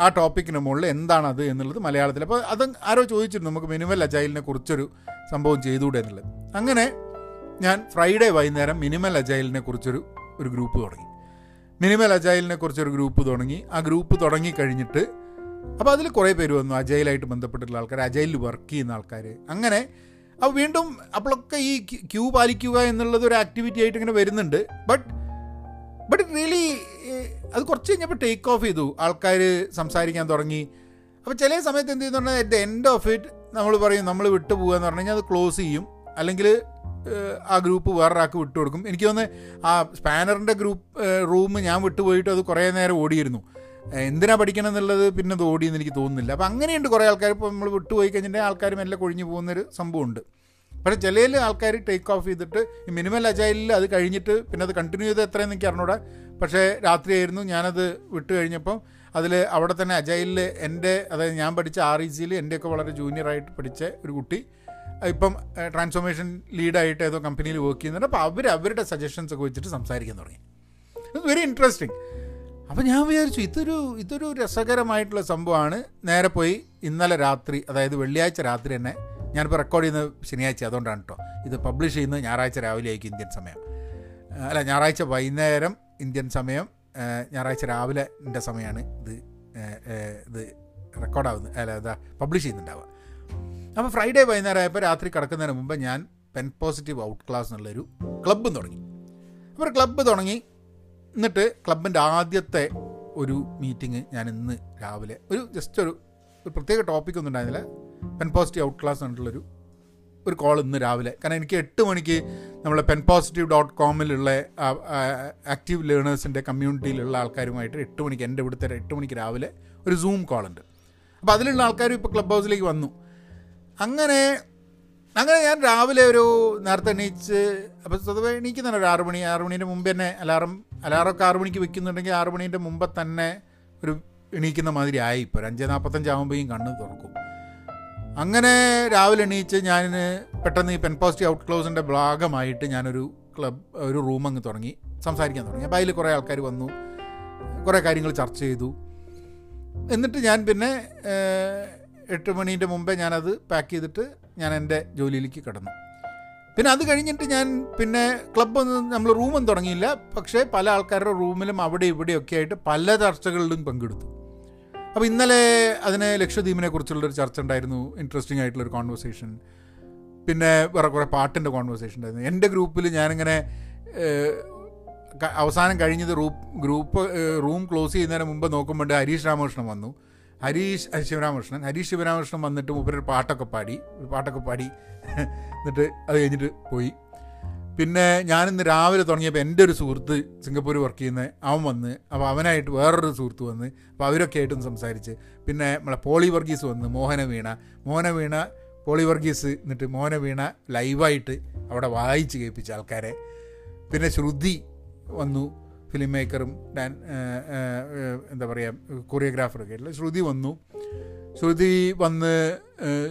ആ ടോപ്പിക്കിന് മുകളിൽ എന്താണത് എന്നുള്ളത് മലയാളത്തിൽ. അപ്പോൾ അത് ആരോ ചോദിച്ചിരുന്നു നമുക്ക് മിനിമൽ അജൈലിനെ കുറിച്ചൊരു സംഭവം ചെയ്തുകൂടെ എന്നുള്ളത്. അങ്ങനെ ഞാൻ ഫ്രൈഡേ വൈകുന്നേരം മിനിമൽ അജൈലിനെ കുറിച്ചൊരു ഒരു ഗ്രൂപ്പ് തുടങ്ങി. മിനിമൽ അജൈലിനെ കുറിച്ചൊരു ഗ്രൂപ്പ് തുടങ്ങി. ആ ഗ്രൂപ്പ് തുടങ്ങി കഴിഞ്ഞിട്ട് അപ്പോൾ അതിൽ കുറേ പേര് വന്നു അജൈലായിട്ട് ബന്ധപ്പെട്ടിട്ടുള്ള ആൾക്കാർ അജൈലിൽ വർക്ക് ചെയ്യുന്ന ആൾക്കാർ അങ്ങനെ അപ്പോൾ വീണ്ടും അപ്പോഴൊക്കെ ഈ ക്യൂ പാലിക്കുക എന്നുള്ളത് ഒരു ആക്ടിവിറ്റി ആയിട്ട് ഇങ്ങനെ വരുന്നുണ്ട്. ബട്ട് ബട്ട് റിയലി അത് കുറച്ച് കഴിഞ്ഞപ്പോൾ ടേക്ക് ഓഫ് ചെയ്തു. ആൾക്കാർ സംസാരിക്കാൻ തുടങ്ങി. അപ്പോൾ ചില സമയത്ത് എന്ത് ചെയ്യുന്നു പറഞ്ഞാൽ at the end of it നമ്മൾ പറയും നമ്മൾ വിട്ടു പോകുക എന്ന് പറഞ്ഞു കഴിഞ്ഞാൽ അത് ക്ലോസ് ചെയ്യും. അല്ലെങ്കിൽ ആ ഗ്രൂപ്പ് വേറൊരാൾക്ക് വിട്ടു കൊടുക്കും. എനിക്ക് തോന്നുന്നു ആ സ്പാനറിന്റെ ഗ്രൂപ്പ് റൂം ഞാൻ വിട്ടുപോയിട്ട് അത് കുറേ നേരം ഓടിയിരുന്നു. എന്തിനാ പഠിക്കണം എന്നുള്ളത് പിന്നെ അത് ഓടിയെന്ന് എനിക്ക് തോന്നുന്നില്ല. അപ്പോൾ അങ്ങനെയുണ്ട് കുറേ ആൾക്കാർ ഇപ്പോൾ നമ്മൾ വിട്ടുപോയി കഴിഞ്ഞിട്ടുണ്ടെങ്കിൽ ആൾക്കാർ മെല്ലെ കൊഴിഞ്ഞു പോകുന്നൊരു സംഭവമുണ്ട്. പക്ഷേ ചിലയിൽ ആൾക്കാർ ടേക്ക് ഓഫ് ചെയ്തിട്ട് ഈ മിനിമൽ അജൈലിൽ അത് കഴിഞ്ഞിട്ട് പിന്നെ അത് കണ്ടിന്യൂ ചെയ്ത് എത്രയെന്ന് എനിക്ക് അറിഞ്ഞൂടെ. പക്ഷേ രാത്രിയായിരുന്നു ഞാനത് വിട്ട് കഴിഞ്ഞപ്പം അതിൽ അവിടെ തന്നെ അജൈലിൽ എന്റെ അതായത് ഞാൻ പഠിച്ച ആർ ഇ സിയിൽ എന്റെയൊക്കെ വളരെ ജൂനിയറായിട്ട് പഠിച്ച ഒരു കുട്ടി. ഇപ്പം ട്രാൻസ്ഫോർമേഷൻ ലീഡായിട്ട് ഏതോ കമ്പനിയിൽ വർക്ക് ചെയ്യുന്നുണ്ട്. അപ്പോൾ അവർ അവരുടെ സജഷൻസ് ഒക്കെ വെച്ചിട്ട് സംസാരിക്കാൻ തുടങ്ങി. ഇത് വെരി ഇൻട്രസ്റ്റിംഗ് അപ്പോൾ ഞാൻ വിചാരിച്ചു ഇതൊരു ഇതൊരു രസകരമായിട്ടുള്ള സംഭവമാണ്. നേരെ പോയി ഇന്നലെ രാത്രി അതായത് വെള്ളിയാഴ്ച രാത്രി തന്നെ ഞാനിപ്പോൾ റെക്കോർഡ് ചെയ്യുന്നത് ശനിയാഴ്ച അതുകൊണ്ടാണ് കേട്ടോ ഇത് പബ്ലിഷ് ചെയ്യുന്നത് ഞായറാഴ്ച രാവിലെ ആയിരിക്കും ഇന്ത്യൻ സമയം. അല്ല ഞായറാഴ്ച വൈകുന്നേരം ഇന്ത്യൻ സമയം ഞായറാഴ്ച രാവിലെ എന്റെ സമയമാണ് ഇത് ഇത് റെക്കോർഡാവുന്നത് അല്ല ഇതാ പബ്ലിഷ് ചെയ്യുന്നുണ്ടാവുക. അപ്പോൾ ഫ്രൈഡേ വൈകുന്നേരം ആയപ്പോൾ രാത്രി കിടക്കുന്നതിന് മുമ്പ് ഞാൻ പെൻ പോസിറ്റീവ് ഔട്ട് ക്ലാസ് എന്നുള്ളൊരു ക്ലബ്ബ് തുടങ്ങി. അപ്പോൾ ക്ലബ്ബ് തുടങ്ങി. എന്നിട്ട് ക്ലബിന്റെ ആദ്യത്തെ ഒരു മീറ്റിംഗ് ഞാൻ ഇന്ന് രാവിലെ ഒരു ജസ്റ്റ് ഒരു ഒരു പ്രത്യേക ടോപ്പിക്കൊന്നും ഉണ്ടായിരുന്നില്ല. പെൻ പോസിറ്റീവ് ഔട്ട് ക്ലാസ് എന്നിട്ടുള്ളൊരു ഒരു കോൾ ഇന്ന് രാവിലെ. കാരണം എനിക്ക് എട്ട് മണിക്ക് നമ്മളെ പെൻ പോസിറ്റീവ് ഡോട്ട് കോമിലുള്ള ആക്റ്റീവ് ലേണേഴ്സിന്റെ കമ്മ്യൂണിറ്റിയിലുള്ള ആൾക്കാരുമായിട്ട് എട്ട് മണിക്ക് എന്റെ ഇവിടുത്തെ എട്ട് മണിക്ക് രാവിലെ ഒരു സൂം കോൾ ഉണ്ട്. അപ്പോൾ അതിലുള്ള ആൾക്കാരും ഇപ്പോൾ ക്ലബ് ഹൗസിലേക്ക് വന്നു. അങ്ങനെ അങ്ങനെ ഞാൻ രാവിലെ ഒരു നേരത്തെ എണീച്ച് അപ്പോൾ സ്വതവേ എണീക്കുന്നതാണ് ഒരു ആറ് മണി മണീന്റെ മുമ്പ് തന്നെ അലാറം അലാറമൊക്കെ ആറ് മണിക്ക് വെക്കുന്നുണ്ടെങ്കിൽ ആറ് മണീന്റെ മുമ്പ് തന്നെ ഒരു എണീക്കുന്ന മാതിരി ആയി ഇപ്പോൾ ഒരു അഞ്ച് നാൽപ്പത്തഞ്ചാകുമ്പോഴേക്കും കണ്ണ് തുറക്കും. അങ്ങനെ രാവിലെ എണീച്ച് ഞാൻ പെട്ടെന്ന് ഈ പെൻ പോസിറ്റീവ് ഔട്ട് ക്ലോസിന്റെ ഭാഗമായിട്ട് ഞാനൊരു ക്ലബ് ഒരു റൂം അങ്ങ് തുടങ്ങി. സംസാരിക്കാൻ തുടങ്ങി. അപ്പോൾ അതിൽ കുറേ ആൾക്കാർ വന്നു. കുറേ കാര്യങ്ങൾ ചർച്ച ചെയ്തു. എന്നിട്ട് ഞാൻ പിന്നെ എട്ട് മണീന്റെ മുമ്പേ ഞാനത് പാക്ക് ചെയ്തിട്ട് ഞാൻ എന്റെ ജോലിയിലേക്ക് കിടന്നു. പിന്നെ അത് കഴിഞ്ഞിട്ട് ഞാൻ പിന്നെ ക്ലബ്ബൊന്നും നമ്മൾ റൂമൊന്നും തുടങ്ങിയില്ല. പക്ഷേ പല ആൾക്കാരുടെ റൂമിലും അവിടെ ഇവിടെയൊക്കെ ആയിട്ട് പല ചർച്ചകളിലും പങ്കെടുത്തു. അപ്പോൾ ഇന്നലെ അതിനെ ലക്ഷദ്വീപിനെ കുറിച്ചുള്ളൊരു ചർച്ച ഉണ്ടായിരുന്നു. ഇൻട്രസ്റ്റിംഗ് ആയിട്ടുള്ളൊരു കോൺവെർസേഷൻ പിന്നെ വേറെ കുറേ പാട്ടിന്റെ കോൺവെർസേഷൻ ഉണ്ടായിരുന്നു. എന്റെ ഗ്രൂപ്പിൽ ഞാനിങ്ങനെ അവസാനം കഴിഞ്ഞത് റൂപ്പ് ഗ്രൂപ്പ് റൂം ക്ലോസ് ചെയ്യുന്നതിന് മുമ്പ് നോക്കുമ്പോൾ ഹരീഷ് രാമകൃഷ്ണൻ വന്നു. ഹരീഷ് ശിവരാമകൃഷ്ണൻ. ഹരീഷ് ശിവരാമകൃഷ്ണൻ വന്നിട്ട് മൂപ്പര് പാട്ടൊക്കെ പാടി ഒരു പാട്ടൊക്കെ പാടി എന്നിട്ട് അത് കഴിഞ്ഞിട്ട് പോയി. പിന്നെ ഞാനിന്ന് രാവിലെ തുടങ്ങിയപ്പോൾ എന്റെ ഒരു സുഹൃത്ത് സിംഗപ്പൂർ വർക്ക് ചെയ്യുന്ന അവൻ വന്ന് അപ്പോൾ അവനായിട്ട് വേറൊരു സുഹൃത്ത് വന്ന് അപ്പോൾ അവരൊക്കെ ആയിട്ടും സംസാരിച്ച്. പിന്നെ നമ്മളെ പോളി വർഗീസ് വന്ന് മോഹന വീണ. മോഹന വീണ പോളി വർഗീസ് എന്നിട്ട് മോഹന വീണ ലൈവായിട്ട് അവിടെ വായിച്ച് കേൾപ്പിച്ച ആൾക്കാരെ. പിന്നെ ശ്രുതി വന്നു ഫിലിം മേക്കറും ഡാൻ എന്താ പറയുക കൊറിയോഗ്രാഫറൊക്കെ ആയിട്ടുള്ള ശ്രുതി വന്നു. ശ്രുതി വന്ന്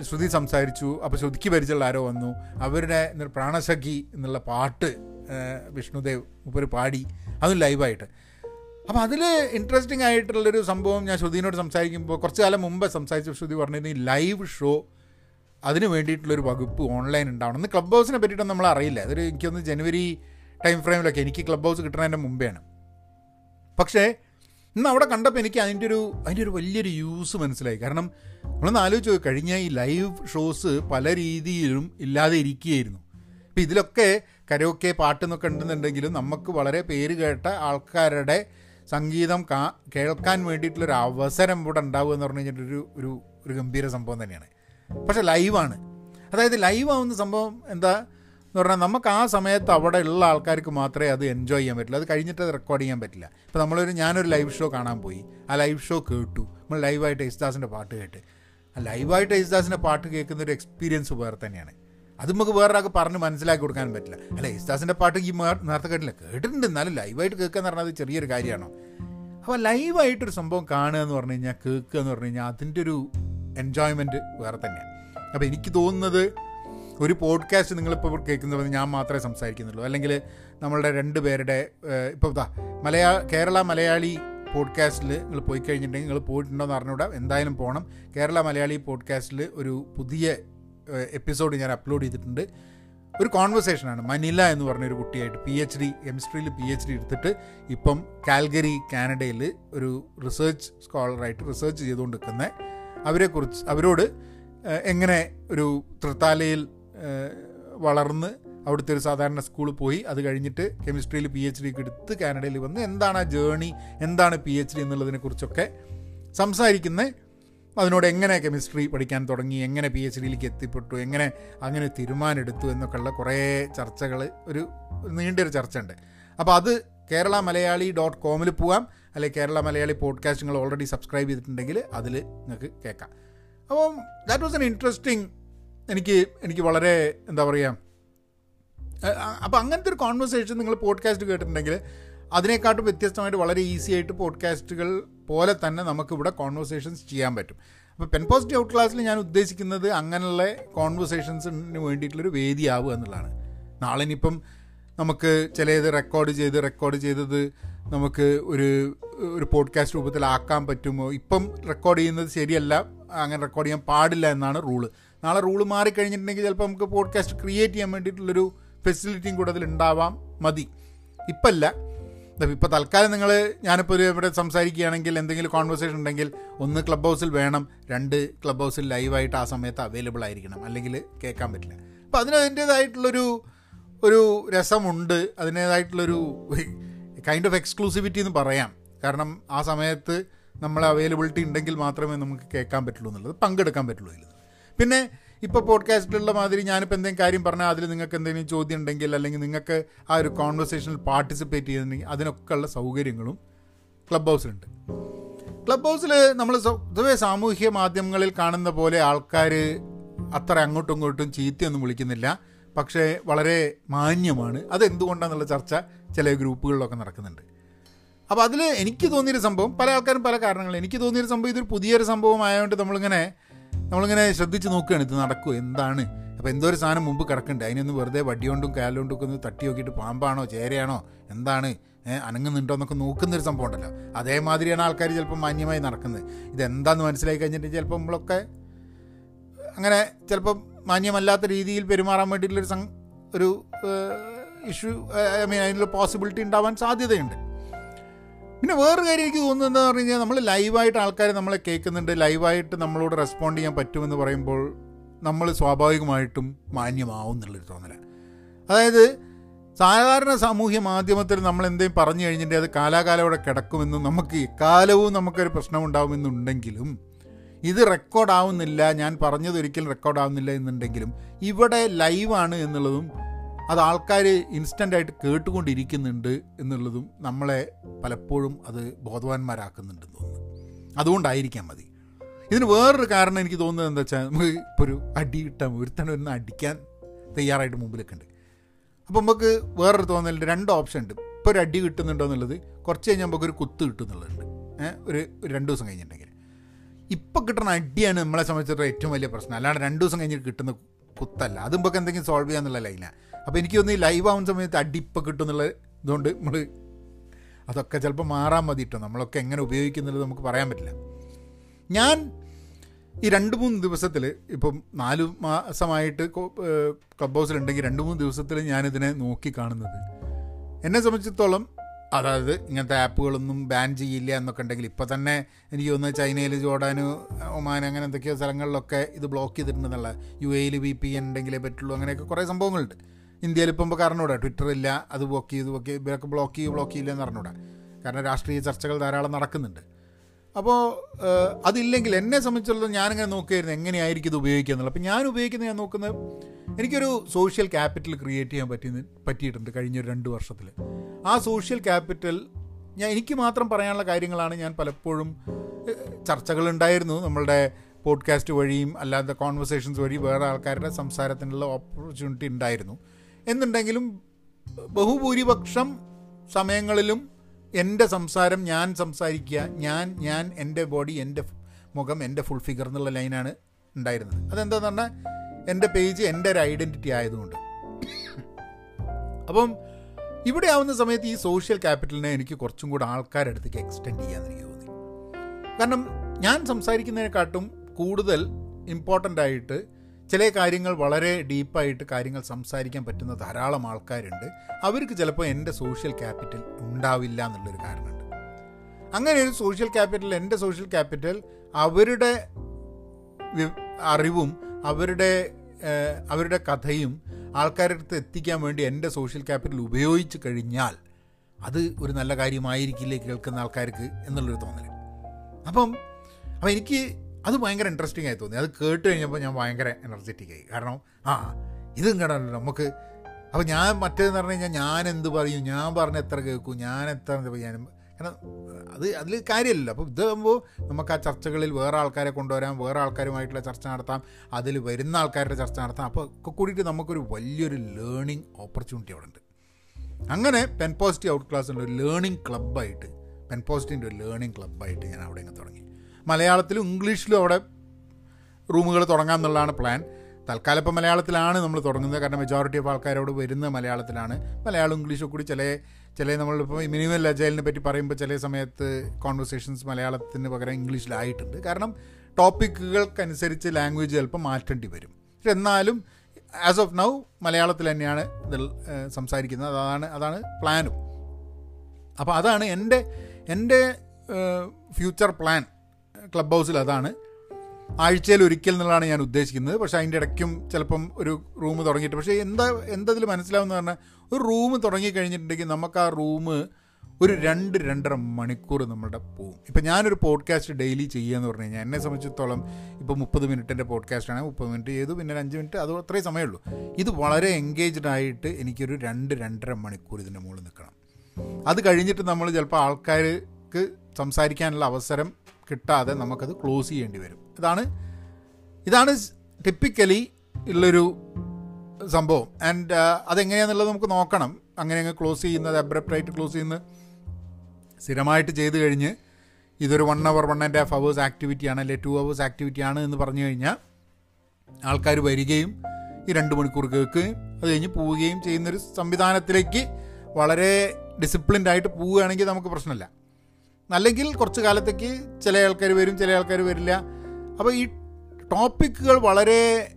ശ്രുതി സംസാരിച്ചു. അപ്പോൾ ശ്രുതിക്ക് പരിചയമുള്ള ആരോ വന്നു. അവരുടെ പ്രാണസഖി എന്നുള്ള പാട്ട് വിഷ്ണുദേവ് ഒരു പാടി. അതും ലൈവായിട്ട്. അപ്പോൾ അതിൽ ഇൻട്രസ്റ്റിംഗ് ആയിട്ടുള്ളൊരു സംഭവം ഞാൻ ശ്രുതിനോട് സംസാരിക്കുമ്പോൾ കുറച്ച് കാലം മുമ്പ് സംസാരിച്ച ശ്രുതി പറഞ്ഞിരുന്നു ഈ ലൈവ് ഷോ അതിന് വേണ്ടിയിട്ടുള്ളൊരു വകുപ്പ് ഓൺലൈൻ ഉണ്ടാവണം. ഇന്ന് ക്ലബ് ഹൗസിനെ പറ്റിയിട്ടൊന്നും നമ്മൾ അറിയില്ല. അതൊരു എനിക്കൊന്ന് ജനുവരി ടൈം ഫ്രെയിമിലൊക്കെ എനിക്ക് ക്ലബ് ഹൗസ് കിട്ടുന്നതിന്റെ മുമ്പേയാണ് പക്ഷേ ഇന്ന് അവിടെ കണ്ടപ്പോൾ എനിക്ക് അതിന്റെ ഒരു അതിന്റെ ഒരു വലിയൊരു യൂസ് മനസ്സിലായി. കാരണം നമ്മളൊന്ന് ആലോചിച്ച് കഴിഞ്ഞ ഈ ലൈവ് ഷോസ് പല രീതിയിലും ഇല്ലാതെ ഇരിക്കുകയായിരുന്നു. ഇപ്പം ഇതിലൊക്കെ കരോക്കെ പാട്ടെന്നൊക്കെ ഉണ്ടെന്നുണ്ടെങ്കിലും നമുക്ക് വളരെ പേര് കേട്ട ആൾക്കാരുടെ സംഗീതം കാ കേൾക്കാൻ വേണ്ടിയിട്ടുള്ളൊരു അവസരം ഇവിടെ ഉണ്ടാവുക എന്ന് പറഞ്ഞു കഴിഞ്ഞിട്ടൊരു ഒരു ഒരു ഗംഭീര സംഭവം തന്നെയാണ്. പക്ഷേ ലൈവാണ് അതായത് ലൈവ് ആവുന്ന സംഭവം എന്താ? എന്ന് പറഞ്ഞാൽ നമുക്ക് ആ സമയത്ത് അവിടെ ഉള്ള ആൾക്കാർക്ക് മാത്രമേ അത് എൻജോയ് ചെയ്യാൻ പറ്റുള്ളൂ അത് കഴിഞ്ഞിട്ട് അത് റെക്കോർഡ് ചെയ്യാൻ പറ്റില്ല. ഇപ്പോൾ നമ്മളൊരു ഞാനൊരു ലൈവ് ഷോ കാണാൻ പോയി. ആ ലൈവ് ഷോ കേട്ടു. നമ്മൾ ലൈവായിട്ട് യേശുദാസിന്റെ പാട്ട് കേട്ട്. ആ ലൈവായിട്ട് യേശുദാസിന്റെ പാട്ട് കേൾക്കുന്ന ഒരു എക്സ്പീരിയൻസ് വേറെ തന്നെയാണ്. അത് നമുക്ക് വേറൊരാൾക്ക് പറഞ്ഞ് മനസ്സിലാക്കി കൊടുക്കാൻ പറ്റില്ല. അല്ല യേശുദാസിന്റെ പാട്ട് ഈ നേരത്തെ കേട്ടില്ല കേട്ടിട്ടുണ്ട്. എന്നാലും ലൈവായിട്ട് കേൾക്കുക എന്ന് പറഞ്ഞാൽ ചെറിയൊരു കാര്യമാണോ? അപ്പോൾ ലൈവായിട്ടൊരു സംഭവം കാണുക എന്ന് പറഞ്ഞു കഴിഞ്ഞാൽ കേൾക്കുക എന്ന് പറഞ്ഞു കഴിഞ്ഞാൽ അതിന്റെ ഒരു എൻജോയ്മെന്റ് വേറെ തന്നെയാണ്. അപ്പോൾ എനിക്ക് തോന്നുന്നത് ഒരു പോഡ്കാസ്റ്റ് നിങ്ങളിപ്പോൾ കേൾക്കുന്നത് ഞാൻ മാത്രമേ സംസാരിക്കുന്നുള്ളൂ. അല്ലെങ്കിൽ നമ്മളുടെ രണ്ട് പേരുടെ ഇപ്പോൾ ഇതാ മലയാ കേരള മലയാളി പോഡ്കാസ്റ്റിൽ നിങ്ങൾ പോയി കഴിഞ്ഞിട്ടുണ്ടെങ്കിൽ നിങ്ങൾ പോയിട്ടുണ്ടോ എന്ന് അറിഞ്ഞൂടാ എന്തായാലും പോകണം കേരള മലയാളി പോഡ്കാസ്റ്റിൽ ഒരു പുതിയ എപ്പിസോഡ് ഞാൻ അപ്ലോഡ് ചെയ്തിട്ടുണ്ട്. ഒരു കോൺവെർസേഷനാണ്. മനില എന്ന് പറഞ്ഞൊരു കുട്ടിയായിട്ട് പി എച്ച് ഡി കെമിസ്ട്രിയിൽ പി എച്ച് ഡി എടുത്തിട്ട് ഇപ്പം കാൽഗരി കാനഡയിൽ ഒരു റിസർച്ച് സ്കോളറായിട്ട് റിസർച്ച് ചെയ്തുകൊണ്ട് നിൽക്കുന്ന അവരെക്കുറിച്ച് അവരോട് എങ്ങനെ ഒരു തൃത്താലയിൽ വളർന്ന് അവിടുത്തെ ഒരു സാധാരണ സ്കൂളിൽ പോയി. അത് കഴിഞ്ഞിട്ട് കെമിസ്ട്രിയിൽ പി എച്ച് ഡിക്ക് എടുത്ത് കാനഡയിൽ വന്ന് എന്താണ് ആ ജേണി എന്താണ് പി എച്ച് ഡി എന്നുള്ളതിനെക്കുറിച്ചൊക്കെ സംസാരിക്കുന്ന. അതിനോട് എങ്ങനെ കെമിസ്ട്രി പഠിക്കാൻ തുടങ്ങി എങ്ങനെ പി എച്ച് ഡിയിലേക്ക് എത്തിപ്പെട്ടു എങ്ങനെ അങ്ങനെ തീരുമാനമെടുത്തു എന്നൊക്കെയുള്ള കുറേ ചർച്ചകൾ ഒരു നീണ്ടൊരു ചർച്ച ഉണ്ട് അപ്പോൾ അത് കേരള മലയാളി ഡോട്ട് കോമിൽ പോവാം. അല്ലെങ്കിൽ കേരള മലയാളി പോഡ്കാസ്റ്റ് നിങ്ങൾ ഓൾറെഡി സബ്സ്ക്രൈബ് ചെയ്തിട്ടുണ്ടെങ്കിൽ അതിൽ നിങ്ങൾക്ക് കേൾക്കാം. അപ്പം ദാറ്റ് വാസ് എൻ ഇൻട്രസ്റ്റിംഗ് എനിക്ക് എനിക്ക് വളരെ എന്താ പറയുക അപ്പോൾ അങ്ങനത്തെ ഒരു കോൺവെർസേഷൻ നിങ്ങൾ പോഡ്കാസ്റ്റ് കേട്ടിട്ടുണ്ടെങ്കിൽ അതിനെക്കാട്ടും വ്യത്യസ്തമായിട്ട് വളരെ ഈസി ആയിട്ട് പോഡ്കാസ്റ്റുകൾ പോലെ തന്നെ നമുക്കിവിടെ കോൺവെർസേഷൻസ് ചെയ്യാൻ പറ്റും. അപ്പോൾ പെൻ പോസിറ്റീവ് ഔട്ട് ക്ലാസ്സിൽ ഞാൻ ഉദ്ദേശിക്കുന്നത് അങ്ങനെയുള്ള കോൺവെർസേഷൻസിന് വേണ്ടിയിട്ടുള്ളൊരു വേദിയാവുക എന്നുള്ളതാണ്. നാളെ ഇനിയിപ്പം നമുക്ക് ചിലത് റെക്കോർഡ് ചെയ്ത് റെക്കോർഡ് ചെയ്തത് നമുക്ക് ഒരു ഒരു പോഡ്കാസ്റ്റ് രൂപത്തിലാക്കാൻ പറ്റുമോ? ഇപ്പം റെക്കോർഡ് ചെയ്യുന്നത് ശരിയല്ല അങ്ങനെ റെക്കോർഡ് ചെയ്യാൻ പാടില്ല എന്നാണ് റൂൾ നാളെ റൂൾ മാറിക്കഴിഞ്ഞിട്ടുണ്ടെങ്കിൽ ചിലപ്പോൾ നമുക്ക് പോഡ്കാസ്റ്റ് ക്രിയേറ്റ് ചെയ്യാൻ വേണ്ടിയിട്ടുള്ളൊരു ഫെസിലിറ്റിയും കൂടെ അതിലുണ്ടാവാം മതി. ഇപ്പല്ല. ഇപ്പോൾ തൽക്കാലം നിങ്ങൾ ഞാനിപ്പോൾ ഒരു ഇവിടെ സംസാരിക്കുകയാണെങ്കിൽ എന്തെങ്കിലും കോൺവെർസേഷൻ ഉണ്ടെങ്കിൽ ഒന്ന് ക്ലബ് ഹൗസിൽ വേണം. രണ്ട് ക്ലബ് ഹൗസിൽ ലൈവായിട്ട് ആ സമയത്ത് അവൈലബിൾ ആയിരിക്കണം. അല്ലെങ്കിൽ കേൾക്കാൻ പറ്റില്ല. അപ്പോൾ അതിന് അതിന്റേതായിട്ടുള്ളൊരു ഒരു രസമുണ്ട്. അതിന്റേതായിട്ടുള്ളൊരു കൈൻഡ് ഓഫ് എക്സ്ക്ലൂസിവിറ്റി എന്ന് പറയാം. കാരണം ആ സമയത്ത് നമ്മളെ അവൈലബിലിറ്റി ഉണ്ടെങ്കിൽ മാത്രമേ നമുക്ക് കേൾക്കാൻ പറ്റുള്ളൂ എന്നുള്ളത് പങ്കെടുക്കാൻ പറ്റുള്ളൂ ഇതിൽ പിന്നെ ഇപ്പോൾ പോഡ്കാസ്റ്റിലുള്ള മാതിരി ഞാനിപ്പോൾ എന്തെങ്കിലും കാര്യം പറഞ്ഞാൽ അതിൽ നിങ്ങൾക്ക് എന്തെങ്കിലും ചോദ്യം ഉണ്ടെങ്കിൽ അല്ലെങ്കിൽ നിങ്ങൾക്ക് ആ ഒരു കോൺവെർസേഷനിൽ പാർട്ടിസിപ്പേറ്റ് ചെയ്യുന്നുണ്ടെങ്കിൽ അതിനൊക്കെ ഉള്ള സൗകര്യങ്ങളും ക്ലബ് ഹൗസിലുണ്ട് ക്ലബ് ഹൗസിൽ നമ്മൾ പൊതുവേ സാമൂഹ്യ മാധ്യമങ്ങളിൽ കാണുന്ന പോലെ ആൾക്കാർ അത്ര അങ്ങോട്ടും ഇങ്ങോട്ടും ചീത്തയൊന്നും വിളിക്കുന്നില്ല. പക്ഷേ വളരെ മാന്യമാണ്. അതെന്തുകൊണ്ടാണെന്നുള്ള ചർച്ച ചില ഗ്രൂപ്പുകളിലൊക്കെ നടക്കുന്നുണ്ട്. അപ്പോൾ അതിൽ എനിക്ക് തോന്നിയൊരു സംഭവം പല ആൾക്കാരും പല കാരണങ്ങൾ എനിക്ക് തോന്നിയൊരു സംഭവം ഇതൊരു പുതിയൊരു സംഭവമായതുകൊണ്ട് നമ്മളിങ്ങനെ നമ്മളിങ്ങനെ ശ്രദ്ധിച്ച് നോക്കുകയാണ് ഇത് നടക്കുമോ എന്താണ്? അപ്പോൾ എന്തോ ഒരു സാധനം മുമ്പ് കിടക്കുന്നുണ്ട് അതിനൊന്ന് വെറുതെ വടികൊണ്ടും കാലുകൊണ്ടും ഒക്കെ ഒന്ന് തട്ടി നോക്കിയിട്ട് പാമ്പാണോ ചേരയാണോ എന്താണ് അനങ്ങുന്നുണ്ടോ എന്നൊക്കെ നോക്കുന്നൊരു സംഭവം ഉണ്ടല്ലോ. അതേമാതിരിയാണ് ആൾക്കാർ ചിലപ്പോൾ മാന്യമായി നടക്കുന്നത്. ഇതെന്താന്ന് മനസ്സിലായി കഴിഞ്ഞിട്ട് ചിലപ്പോൾ നമ്മളൊക്കെ അങ്ങനെ ചിലപ്പം മാന്യമല്ലാത്ത രീതിയിൽ പെരുമാറാൻ വേണ്ടിയിട്ടുള്ളൊരു ഒരു ഇഷ്യൂ ഐ മീൻ അതിനുള്ള പോസിബിലിറ്റി ഉണ്ടാവാൻ സാധ്യതയുണ്ട്. പിന്നെ വേറൊരു കാര്യം എനിക്ക് തോന്നുന്നത് എന്താ പറഞ്ഞു കഴിഞ്ഞാൽ നമ്മൾ ലൈവായിട്ട് ആൾക്കാർ നമ്മളെ കേൾക്കുന്നുണ്ട്. ലൈവായിട്ട് നമ്മളോട് റെസ്പോണ്ട് ചെയ്യാൻ പറ്റുമെന്ന് പറയുമ്പോൾ നമ്മൾ സ്വാഭാവികമായിട്ടും മാന്യമാവും എന്നുള്ളൊരു തോന്നല. അതായത് സാധാരണ സാമൂഹ്യ മാധ്യമത്തിൽ നമ്മൾ എന്തെങ്കിലും പറഞ്ഞു കഴിഞ്ഞിട്ടുണ്ടെങ്കിൽ അത് കാലാകാലം അവിടെ കിടക്കുമെന്നും നമുക്ക് എക്കാലവും നമുക്കൊരു പ്രശ്നം ഉണ്ടാവുമെന്നുണ്ടെങ്കിലും ഇത് റെക്കോർഡാവുന്നില്ല ഞാൻ പറഞ്ഞത് ഒരിക്കലും റെക്കോർഡാവുന്നില്ല എന്നുണ്ടെങ്കിലും ഇവിടെ ലൈവാണ് എന്നുള്ളതും അത് ആൾക്കാർ ഇൻസ്റ്റന്റായിട്ട് കേട്ടുകൊണ്ടിരിക്കുന്നുണ്ട് എന്നുള്ളതും നമ്മളെ പലപ്പോഴും അത് ബോധവാന്മാരാക്കുന്നുണ്ടെന്ന് തോന്നുന്നു. അതുകൊണ്ടായിരിക്കാം മതി. ഇതിന് വേറൊരു കാരണം എനിക്ക് തോന്നുന്നത് എന്താ വെച്ചാൽ നമുക്ക് ഇപ്പോൾ ഒരു അടി കിട്ടാൻ ഒരുത്തനെ ഒന്ന് അടിക്കാൻ തയ്യാറായിട്ട് മുമ്പിലൊക്കെ ഉണ്ട്. അപ്പോൾ നമുക്ക് വേറൊരു തോന്നലുണ്ട്. രണ്ട് ഓപ്ഷൻ ഉണ്ട്. ഇപ്പോൾ ഒരു അടി കിട്ടുന്നുണ്ടോ എന്നുള്ളത് കുറച്ച് കഴിഞ്ഞാൽ നമുക്ക് ഒരു കുത്ത് കിട്ടുന്നുള്ളതുണ്ട് ഒരു ഒരു രണ്ട് ദിവസം കഴിഞ്ഞിട്ടുണ്ടെങ്കിൽ. ഇപ്പോൾ കിട്ടുന്ന അടിയാണ് നമ്മളെ സംബന്ധിച്ചിടത്തോളം ഏറ്റവും വലിയ പ്രശ്നം. അല്ലാണ്ട് രണ്ട് ദിവസം കഴിഞ്ഞിട്ട് കിട്ടുന്ന കുത്തല്ല. അത് നമുക്ക് എന്തെങ്കിലും സോൾവ് ചെയ്യാന്നുള്ള ലൈനാണ് അപ്പോൾ എനിക്ക് തോന്നുന്നു ലൈവ് ആവുന്ന സമയത്ത് അടിപ്പ് കിട്ടും എന്നുള്ള ഇതുകൊണ്ട് നമ്മൾ അതൊക്കെ ചിലപ്പോൾ മാറാൻ മതി കേട്ടോ നമ്മളൊക്കെ എങ്ങനെ ഉപയോഗിക്കുന്നുള്ളത് നമുക്ക് പറയാൻ പറ്റില്ല. ഞാൻ ഈ രണ്ട് മൂന്ന് ദിവസത്തിൽ ഇപ്പം നാല് മാസമായിട്ട് ക്ലബ് ഹൗസിലുണ്ടെങ്കിൽ രണ്ട് മൂന്ന് ദിവസത്തിൽ ഞാനിതിനെ നോക്കി കാണുന്നത്. എന്നെ സംബന്ധിച്ചിടത്തോളം അതായത് ഇങ്ങനത്തെ ആപ്പുകളൊന്നും ബാൻ ചെയ്യില്ല എന്നൊക്കെ ഉണ്ടെങ്കിൽ ഇപ്പോൾ തന്നെ എനിക്ക് തോന്നുന്നു ചൈനയിൽ ജോർഡാൻ ഒമാൻ അങ്ങനെ എന്തൊക്കെയോ സ്ഥലങ്ങളിലൊക്കെ ഇത് ബ്ലോക്ക് ചെയ്തിട്ടുണ്ടെന്നുള്ള യു എയിൽ വി പി എൻ ഉണ്ടെങ്കിലേ പറ്റുള്ളൂ അങ്ങനെയൊക്കെ കുറേ സംഭവങ്ങളുണ്ട്. ഇന്ത്യയിൽ ഇപ്പം ഇപ്പോൾ അറിഞ്ഞൂടാ ട്വിറ്റർ ഇല്ല അത് ബ്ലോക്ക് ചെയ്ത് ബ്ലോക്ക് ഇവരൊക്കെ ബ്ലോക്ക് ചെയ്ത് ബ്ലോക്ക് ചെയ്യില്ല എന്ന് അറിഞ്ഞൂടാ കാരണം രാഷ്ട്രീയ ചർച്ചകൾ ധാരാളം നടക്കുന്നുണ്ട്. അപ്പോൾ അതില്ലെങ്കിൽ എന്നെ സംബന്ധിച്ചിടത്തോളം ഞാനിങ്ങനെ നോക്കുകയായിരുന്നു എങ്ങനെയായിരിക്കും ഇത് ഉപയോഗിക്കുക എന്നുള്ളത്. അപ്പോൾ ഞാൻ ഉപയോഗിക്കുന്നത് ഞാൻ നോക്കുന്നത് എനിക്കൊരു സോഷ്യൽ ക്യാപിറ്റൽ ക്രിയേറ്റ് ചെയ്യാൻ പറ്റി പറ്റിയിട്ടുണ്ട് കഴിഞ്ഞൊരു രണ്ട് വർഷത്തിൽ ആ സോഷ്യൽ ക്യാപിറ്റൽ ഞാൻ എനിക്ക് മാത്രം പറയാനുള്ള കാര്യങ്ങളാണ് ഞാൻ പലപ്പോഴും ചർച്ചകളുണ്ടായിരുന്നു. നമ്മളുടെ പോഡ്കാസ്റ്റ് വഴിയും അല്ലാത്ത കോൺവെർസേഷൻസ് വഴി വേറെ ആൾക്കാരുടെ സംസാരത്തിനുള്ള ഓപ്പർച്യൂണിറ്റി ഉണ്ടായിരുന്നു. എന്നുണ്ടെങ്കിലും ബഹുഭൂരിപക്ഷം സമയങ്ങളിലും എന്റെ സംസാരം ഞാൻ സംസാരിക്കുക ഞാൻ ഞാൻ എന്റെ ബോഡി എന്റെ മുഖം എന്റെ ഫുൾ ഫിഗർ എന്നുള്ള ലൈനാണ് ഉണ്ടായിരുന്നത്. അതെന്താന്ന് പറഞ്ഞാൽ എന്റെ പേജ് എന്റെ ഒരു ഐഡന്റിറ്റി ആയതുകൊണ്ട്. അപ്പം ഇവിടെ ആവുന്ന സമയത്ത് ഈ സോഷ്യൽ ക്യാപിറ്റലിനെ എനിക്ക് കുറച്ചും കൂടെ ആൾക്കാരുടെ അടുത്തേക്ക് എക്സ്റ്റെൻഡ് ചെയ്യാൻ എനിക്ക് തോന്നി. കാരണം ഞാൻ സംസാരിക്കുന്നതിനെക്കാട്ടും കൂടുതൽ ഇമ്പോർട്ടന്റ് ആയിട്ട് ചില കാര്യങ്ങൾ വളരെ ഡീപ്പായിട്ട് കാര്യങ്ങൾ സംസാരിക്കാൻ പറ്റുന്ന ധാരാളം ആൾക്കാരുണ്ട്. അവർക്ക് ചിലപ്പോൾ എന്റെ സോഷ്യൽ ക്യാപിറ്റൽ ഉണ്ടാവില്ല എന്നുള്ളൊരു കാരണമുണ്ട്. അങ്ങനെ ഒരു സോഷ്യൽ ക്യാപിറ്റൽ എന്റെ സോഷ്യൽ ക്യാപിറ്റൽ അവരുടെ അറിവും അവരുടെ അവരുടെ കഥയും ആൾക്കാരുടെ അടുത്ത് എത്തിക്കാൻ വേണ്ടി എന്റെ സോഷ്യൽ ക്യാപിറ്റൽ ഉപയോഗിച്ച് കഴിഞ്ഞാൽ അത് ഒരു നല്ല കാര്യമായിരിക്കില്ലേ കേൾക്കുന്ന ആൾക്കാർക്ക് എന്നുള്ളൊരു തോന്നൽ അപ്പം അപ്പം എനിക്ക് അത് ഭയങ്കര ഇൻട്രസ്റ്റിംഗ് ആയി തോന്നി. അത് കേട്ട് കഴിഞ്ഞപ്പോൾ ഞാൻ ഭയങ്കര എനർജറ്റിക് ആയി. കാരണം ആ ഇതും ഇങ്ങനെയല്ലോ നമുക്ക്. അപ്പോൾ ഞാൻ മറ്റേതെന്ന് പറഞ്ഞു കഴിഞ്ഞാൽ ഞാൻ എന്ത് പറയും? ഞാൻ പറഞ്ഞ എത്ര കേൾക്കും? ഞാൻ എത്ര ഞാൻ കാരണം അത് അതിൽ കാര്യമില്ലല്ലോ. അപ്പോൾ ഇതാകുമ്പോൾ നമുക്ക് ആ ചർച്ചകളിൽ വേറെ ആൾക്കാരെ കൊണ്ടുവരാം വേറെ ആൾക്കാരുമായിട്ടുള്ള ചർച്ച നടത്താം അതിൽ വരുന്ന ആൾക്കാരുടെ ചർച്ച നടത്താം. അപ്പോൾ ഒക്കെ കൂടിയിട്ട് നമുക്കൊരു വലിയൊരു ലേണിംഗ് ഓപ്പർച്യൂണിറ്റി അവിടെ ഉണ്ട്. അങ്ങനെ പെൻ പോസിറ്റീവ് ഔട്ട് ക്ലാസ്സിന്റെ ഒരു ലേണിംഗ് ക്ലബ്ബായിട്ട് പെൻ പോസിറ്റീവിന്റെ ഒരു ലേണിംഗ് ക്ലബ്ബായിട്ട് ഞാൻ അവിടെ തുടങ്ങി. മലയാളത്തിലും ഇംഗ്ലീഷിലും അവിടെ റൂമുകൾ തുടങ്ങാം എന്നുള്ളതാണ് പ്ലാൻ തൽക്കാലം ഇപ്പോൾ മലയാളത്തിലാണ് നമ്മൾ തുടങ്ങുന്നത്. കാരണം മെജോറിറ്റി ഓഫ് ആൾക്കാരോട് വരുന്നത് മലയാളത്തിലാണ്. മലയാളം ഇംഗ്ലീഷും കൂടി ചില ചില നമ്മളിപ്പോൾ മിനിമം ലജൈലിനെ പറ്റി പറയുമ്പോൾ ചില സമയത്ത് കോൺവെർസേഷൻസ് മലയാളത്തിന് പകരം ഇംഗ്ലീഷിലായിട്ടുണ്ട്. കാരണം ടോപ്പിക്കുകൾക്കനുസരിച്ച് ലാംഗ്വേജ് ചിലപ്പോൾ മാറ്റേണ്ടി വരും. പക്ഷെ എന്നാലും ആസ് ഓഫ് നൗ മലയാളത്തിൽ തന്നെയാണ് ഇതിൽ സംസാരിക്കുന്നത്. അതാണ് അതാണ് പ്ലാനും അപ്പോൾ അതാണ് എന്റെ എന്റെ ഫ്യൂച്ചർ പ്ലാൻ ക്ലബ് ഹൗസിൽ അതാണ്. ആഴ്ചയിൽ ഒരിക്കൽ എന്നുള്ളതാണ് ഞാൻ ഉദ്ദേശിക്കുന്നത്. പക്ഷേ അതിന്റെ ഇടയ്ക്കും ചിലപ്പം ഒരു റൂം തുടങ്ങിയിട്ട്. പക്ഷേ എന്താ എന്തതിൽ മനസ്സിലാവുന്ന പറഞ്ഞാൽ ഒരു റൂം തുടങ്ങി കഴിഞ്ഞിട്ടുണ്ടെങ്കിൽ നമുക്ക് ആ റൂം ഒരു രണ്ട് രണ്ടര മണിക്കൂർ നമ്മളുടെ പോവും. ഇപ്പം ഞാനൊരു പോഡ്കാസ്റ്റ് ഡെയിലി ചെയ്യുകയെന്ന് പറഞ്ഞു കഴിഞ്ഞാൽ എന്നെ സംബന്ധിച്ചിടത്തോളം ഇപ്പോൾ മുപ്പത് മിനിറ്റിന്റെ പോഡ്കാസ്റ്റാണ്. മുപ്പത് മിനിറ്റ് ചെയ്തു പിന്നെ അഞ്ച് മിനിറ്റ് അത് അത്രയും സമയമുള്ളൂ. ഇത് വളരെ എൻഗേജ്ഡ് ആയിട്ട് എനിക്കൊരു രണ്ട് രണ്ടര മണിക്കൂർ ഇതിന്റെ മുകളിൽ നിൽക്കണം. അത് കഴിഞ്ഞിട്ട് നമ്മൾ ചിലപ്പോൾ ആൾക്കാർക്ക് സംസാരിക്കാനുള്ള അവസരം കിട്ടാതെ നമുക്കത് ക്ലോസ് ചെയ്യേണ്ടി വരും. ഇതാണ് ഇതാണ് ടിപ്പിക്കലി ഉള്ളൊരു സംഭവം. ആൻഡ് അതെങ്ങനെയാണെന്നുള്ളത് നമുക്ക് നോക്കണം. അങ്ങനെ അങ്ങ് ക്ലോസ് ചെയ്യുന്നത് അബ്രപ്റ്റായിട്ട് ക്ലോസ് ചെയ്യുന്നത് സ്ഥിരമായിട്ട് ചെയ്ത് കഴിഞ്ഞ് ഇതൊരു one hour one and half hours activity ആണ് അല്ലെങ്കിൽ ടു അവേഴ്സ് ആക്ടിവിറ്റി ആണ് എന്ന് പറഞ്ഞു കഴിഞ്ഞാൽ ആൾക്കാർ വരികയും ഈ രണ്ട് മണിക്കൂർ കേൾക്കുകയും അത് കഴിഞ്ഞ് പോവുകയും ചെയ്യുന്നൊരു സംവിധാനത്തിലേക്ക് വളരെ ഡിസിപ്ലിൻഡായിട്ട് പോവുകയാണെങ്കിൽ നമുക്ക് പ്രശ്നമില്ല. അല്ലെങ്കിൽ കുറച്ച് കാലത്തേക്ക് ചില ആൾക്കാർ വരും ചില ആൾക്കാർ വരില്ല. അപ്പോൾ ഈ ടോപ്പിക്കുകൾ വളരെ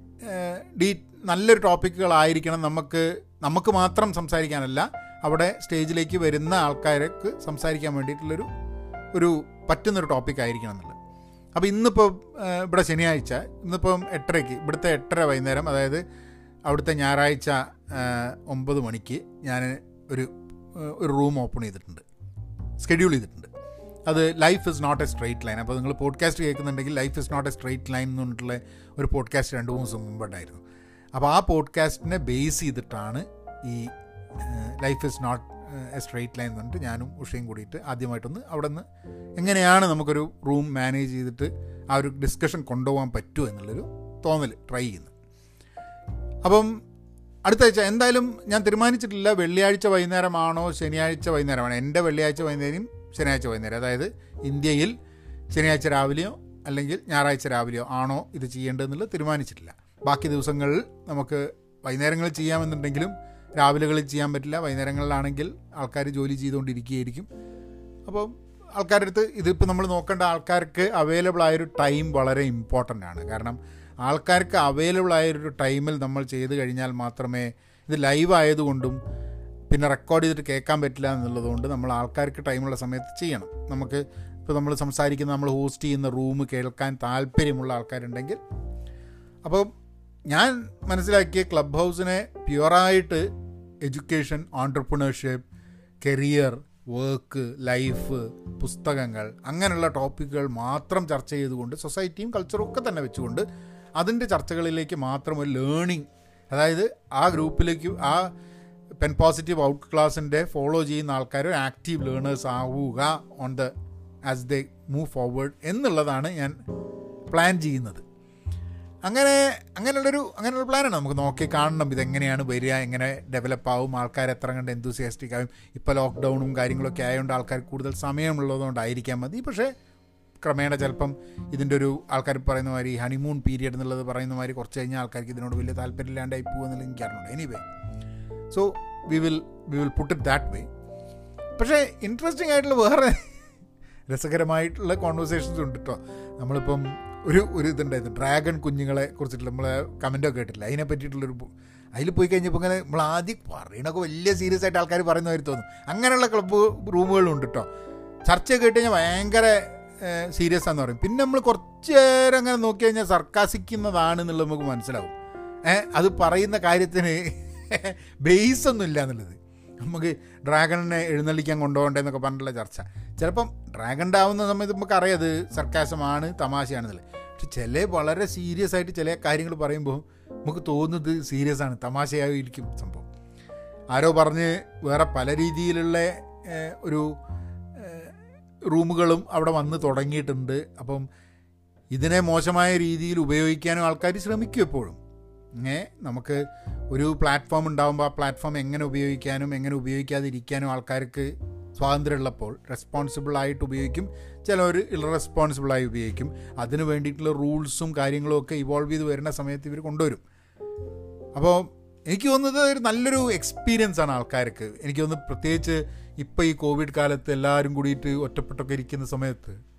ഡീ നല്ലൊരു ടോപ്പിക്കുകളായിരിക്കണം നമുക്ക് നമുക്ക് മാത്രം സംസാരിക്കാനല്ല അവിടെ സ്റ്റേജിലേക്ക് വരുന്ന ആൾക്കാർക്ക് സംസാരിക്കാൻ വേണ്ടിയിട്ടുള്ളൊരു ഒരു പറ്റുന്നൊരു ടോപ്പിക് ആയിരിക്കണം എന്നുള്ളത് അപ്പോൾ ഇന്നിപ്പോൾ ഇവിടെ ശനിയാഴ്ച ഇന്നിപ്പം എട്ടരയ്ക്ക് ഇവിടുത്തെ എട്ടര വൈകുന്നേരം അതായത് അവിടുത്തെ ഞായറാഴ്ച ഒമ്പത് മണിക്ക് ഞാൻ ഒരു ഒരു റൂം ഓപ്പൺ ചെയ്തിട്ടുണ്ട്. സ്കെഡ്യൂൾ ചെയ്തിട്ടുണ്ട്. അത് life is not a straight line അപ്പോൾ നിങ്ങൾ podcast കേൾക്കുന്നുണ്ടെങ്കിൽ life is not a straight line എന്നുള്ള ഒരു പോഡ്കാസ്റ്റ് രണ്ട് മൂന്ന് ദിവസം മുമ്പുണ്ടായിരുന്നു അപ്പോൾ ആ പോഡ്കാസ്റ്റിനെ ബേസ് ചെയ്തിട്ടാണ് ഈ life is not a straight line എന്ന് പറഞ്ഞിട്ട് ഞാനും ഉഷയും കൂടിയിട്ട് ആദ്യമായിട്ടൊന്ന് അവിടെ നിന്ന് എങ്ങനെയാണ് നമുക്കൊരു റൂം മാനേജ് ചെയ്തിട്ട് ആ ഒരു ഡിസ്കഷൻ കൊണ്ടുപോകാൻ പറ്റുമോ എന്നുള്ളൊരു തോന്നൽ ട്രൈ ചെയ്യുന്നു. അപ്പം അടുത്ത ആഴ്ച എന്തായാലും ഞാൻ തീരുമാനിച്ചിട്ടില്ല വെള്ളിയാഴ്ച വൈകുന്നേരമാണോ ശനിയാഴ്ച വൈകുന്നേരമാണോ. എന്റെ വെള്ളിയാഴ്ച വൈകുന്നേരം ശനിയാഴ്ച വൈകുന്നേരം. അതായത് ഇന്ത്യയിൽ ശനിയാഴ്ച രാവിലെയോ അല്ലെങ്കിൽ ഞായറാഴ്ച രാവിലെയോ ആണോ ഇത് ചെയ്യേണ്ടതെന്നുള്ളത് തീരുമാനിച്ചിട്ടില്ല. ബാക്കി ദിവസങ്ങളിൽ നമുക്ക് വൈകുന്നേരങ്ങളിൽ ചെയ്യാമെന്നുണ്ടെങ്കിലും രാവിലെകളിൽ ചെയ്യാൻ പറ്റില്ല. വൈകുന്നേരങ്ങളിലാണെങ്കിൽ ആൾക്കാർ ജോലി ചെയ്തുകൊണ്ടിരിക്കുകയായിരിക്കും. അപ്പം ആൾക്കാരുടെ അടുത്ത് ഇതിപ്പോൾ നമ്മൾ നോക്കേണ്ട ആൾക്കാർക്ക് അവൈലബിൾ ആയൊരു ടൈം വളരെ ഇമ്പോർട്ടന്റ് ആണ്. കാരണം ആൾക്കാർക്ക് അവൈലബിൾ ആയൊരു ടൈമിൽ നമ്മൾ ചെയ്ത് കഴിഞ്ഞാൽ മാത്രമേ ഇത് ലൈവ് ആയതുകൊണ്ടും പിന്നെ റെക്കോർഡ് ചെയ്തിട്ട് കേൾക്കാൻ പറ്റില്ല എന്നുള്ളതുകൊണ്ട് നമ്മൾ ആൾക്കാർക്ക് ടൈമുള്ള സമയത്ത് ചെയ്യണം. നമുക്ക് ഇപ്പോൾ നമ്മൾ സംസാരിക്കുന്ന നമ്മൾ ഹോസ്റ്റ് ചെയ്യുന്ന റൂം കേൾക്കാൻ താല്പര്യമുള്ള ആൾക്കാരുണ്ടെങ്കിൽ. അപ്പോൾ ഞാൻ മനസ്സിലാക്കിയ ക്ലബ് ഹൗസിനെ പ്യുവറായിട്ട് education entrepreneurship career work life പുസ്തകങ്ങൾ അങ്ങനെയുള്ള ടോപ്പിക്കുകൾ മാത്രം ചർച്ച ചെയ്തുകൊണ്ട് സൊസൈറ്റിയും കൾച്ചറും ഒക്കെ തന്നെ വെച്ചുകൊണ്ട് അതിന്റെ ചർച്ചകളിലേക്ക് മാത്രം ഒരു ലേണിംഗ് അതായത് ആ ഗ്രൂപ്പിലേക്ക് ആ പെൻ പോസിറ്റീവ് ഔട്ട് ക്ലാസ്സിന്റെ ഫോളോ ചെയ്യുന്ന ആൾക്കാർ ആക്റ്റീവ് ലേണേഴ്സ് ആവുക on the as they move forward എന്നുള്ളതാണ് ഞാൻ പ്ലാൻ ചെയ്യുന്നത്. അങ്ങനെ അങ്ങനെയുള്ളൊരു അങ്ങനെയുള്ള പ്ലാനാണ് നമുക്ക് നോക്കി കാണണം ഇതെങ്ങനെയാണ് വരിക എങ്ങനെ ഡെവലപ്പ് ആവും ആൾക്കാർ എത്ര കണ്ട് എന്തൂസിയാസ്റ്റിക് ആവും. ഇപ്പോൾ ലോക്ക്ഡൗണും കാര്യങ്ങളൊക്കെ ആയതുകൊണ്ട് ആൾക്കാർ കൂടുതൽ സമയമുള്ളതുകൊണ്ടായിരിക്കാം മതി. പക്ഷേ ക്രമേണ ചിലപ്പം ഇതിന്റെ ഒരു ആൾക്കാർ പറയുന്ന മാതിരി ഹണിമൂൺ പീരിയഡ് എന്നുള്ളത് പറയുന്ന മാതിരി കുറച്ച് കഴിഞ്ഞാൽ ആൾക്കാർക്ക് ഇതിനോട് വലിയ താല്പര്യമില്ലാണ്ടായി പോകുമെന്നുള്ള എനിക്ക് അറിഞ്ഞുണ്ട് anyway so we will we will put it that way പക്ഷേ ഇൻട്രസ്റ്റിംഗ് ആയിട്ടുള്ള വേറെ രസകരമായിട്ടുള്ള കോൺവെർസേഷൻസ് ഉണ്ട് കേട്ടോ നമ്മളിപ്പം ഒരു ഒരു ഇതുണ്ടായിരുന്നു. ഡ്രാഗൺ കുഞ്ഞുങ്ങളെ കുറിച്ചിട്ട് നമ്മൾ കമന്റൊക്കെ കേട്ടില്ല അതിനെ പറ്റിയിട്ടുള്ളൊരു അതിൽ പോയി കഴിഞ്ഞപ്പോൾ ഇങ്ങനെ നമ്മൾ ആദ്യം പറയണൊക്കെ വലിയ സീരിയസ് ആയിട്ട് ആൾക്കാർ പറയുന്ന മാതിരി തോന്നും. അങ്ങനെയുള്ള ക്ലബ്ബ് റൂമുകളും ഉണ്ട് കേട്ടോ ചർച്ച കേട്ട് കഴിഞ്ഞാൽ ഭയങ്കര സീരിയസ് ആണെന്ന് പറയും. പിന്നെ നമ്മൾ കുറച്ച് നേരം അങ്ങനെ നോക്കി കഴിഞ്ഞാൽ സർക്കാസിക്കുന്നതാണ് എന്നുള്ളത് നമുക്ക് മനസ്സിലാവും. അത് പറയുന്ന കാര്യത്തിന് ബേസ് ഒന്നും ഇല്ല എന്നുള്ളത് നമുക്ക് ഡ്രാഗണിനെ എഴുന്നള്ളിക്കാൻ കൊണ്ടുപോകണ്ടെന്നൊക്കെ പറഞ്ഞിട്ടുള്ള ചർച്ച. ചിലപ്പം ഡ്രാഗൺ ആവുന്ന സമയത്ത് നമുക്ക് അറിയാം അത് സർക്കാസമാണ് തമാശയാണെന്നുള്ളത്. പക്ഷെ ചില വളരെ സീരിയസ് ആയിട്ട് ചില കാര്യങ്ങൾ പറയുമ്പോൾ നമുക്ക് തോന്നുന്നത് സീരിയസ് ആണ് തമാശയായിരിക്കും സംഭവം. ആരോ പറഞ്ഞ് വേറെ പല രീതിയിലുള്ള ഒരു റൂമുകളും അവിടെ വന്ന് തുടങ്ങിയിട്ടുണ്ട്. അപ്പം ഇതിനെ മോശമായ രീതിയിൽ ഉപയോഗിക്കാനും ആൾക്കാർ ശ്രമിക്കും എപ്പോഴും. നമുക്ക് ഒരു പ്ലാറ്റ്ഫോം ഉണ്ടാകുമ്പോൾ ആ പ്ലാറ്റ്ഫോം എങ്ങനെ ഉപയോഗിക്കാനും എങ്ങനെ ഉപയോഗിക്കാതിരിക്കാനും ആൾക്കാർക്ക് സ്വാതന്ത്ര്യമുള്ളപ്പോൾ റെസ്പോൺസിബിൾ ആയിട്ട് ഉപയോഗിക്കും. ചിലവർ ഇറസ്പോൺസിബിളായി ഉപയോഗിക്കും. അതിന് വേണ്ടിയിട്ടുള്ള റൂൾസും കാര്യങ്ങളും ഒക്കെ ഇവോൾവ് ചെയ്ത് വരുന്ന സമയത്ത് ഇവർ കൊണ്ടുവരും. അപ്പോൾ എനിക്ക് തോന്നുന്നത് ഒരു നല്ലൊരു എക്സ്പീരിയൻസ് ആണ് ആൾക്കാർക്ക്. എനിക്ക് തോന്നുന്നു പ്രത്യേകിച്ച് ഇപ്പോൾ ഈ കോവിഡ് കാലത്ത് എല്ലാവരും കൂടിയിട്ട് ഒറ്റപ്പെട്ടൊക്കെ ഇരിക്കുന്ന സമയത്ത്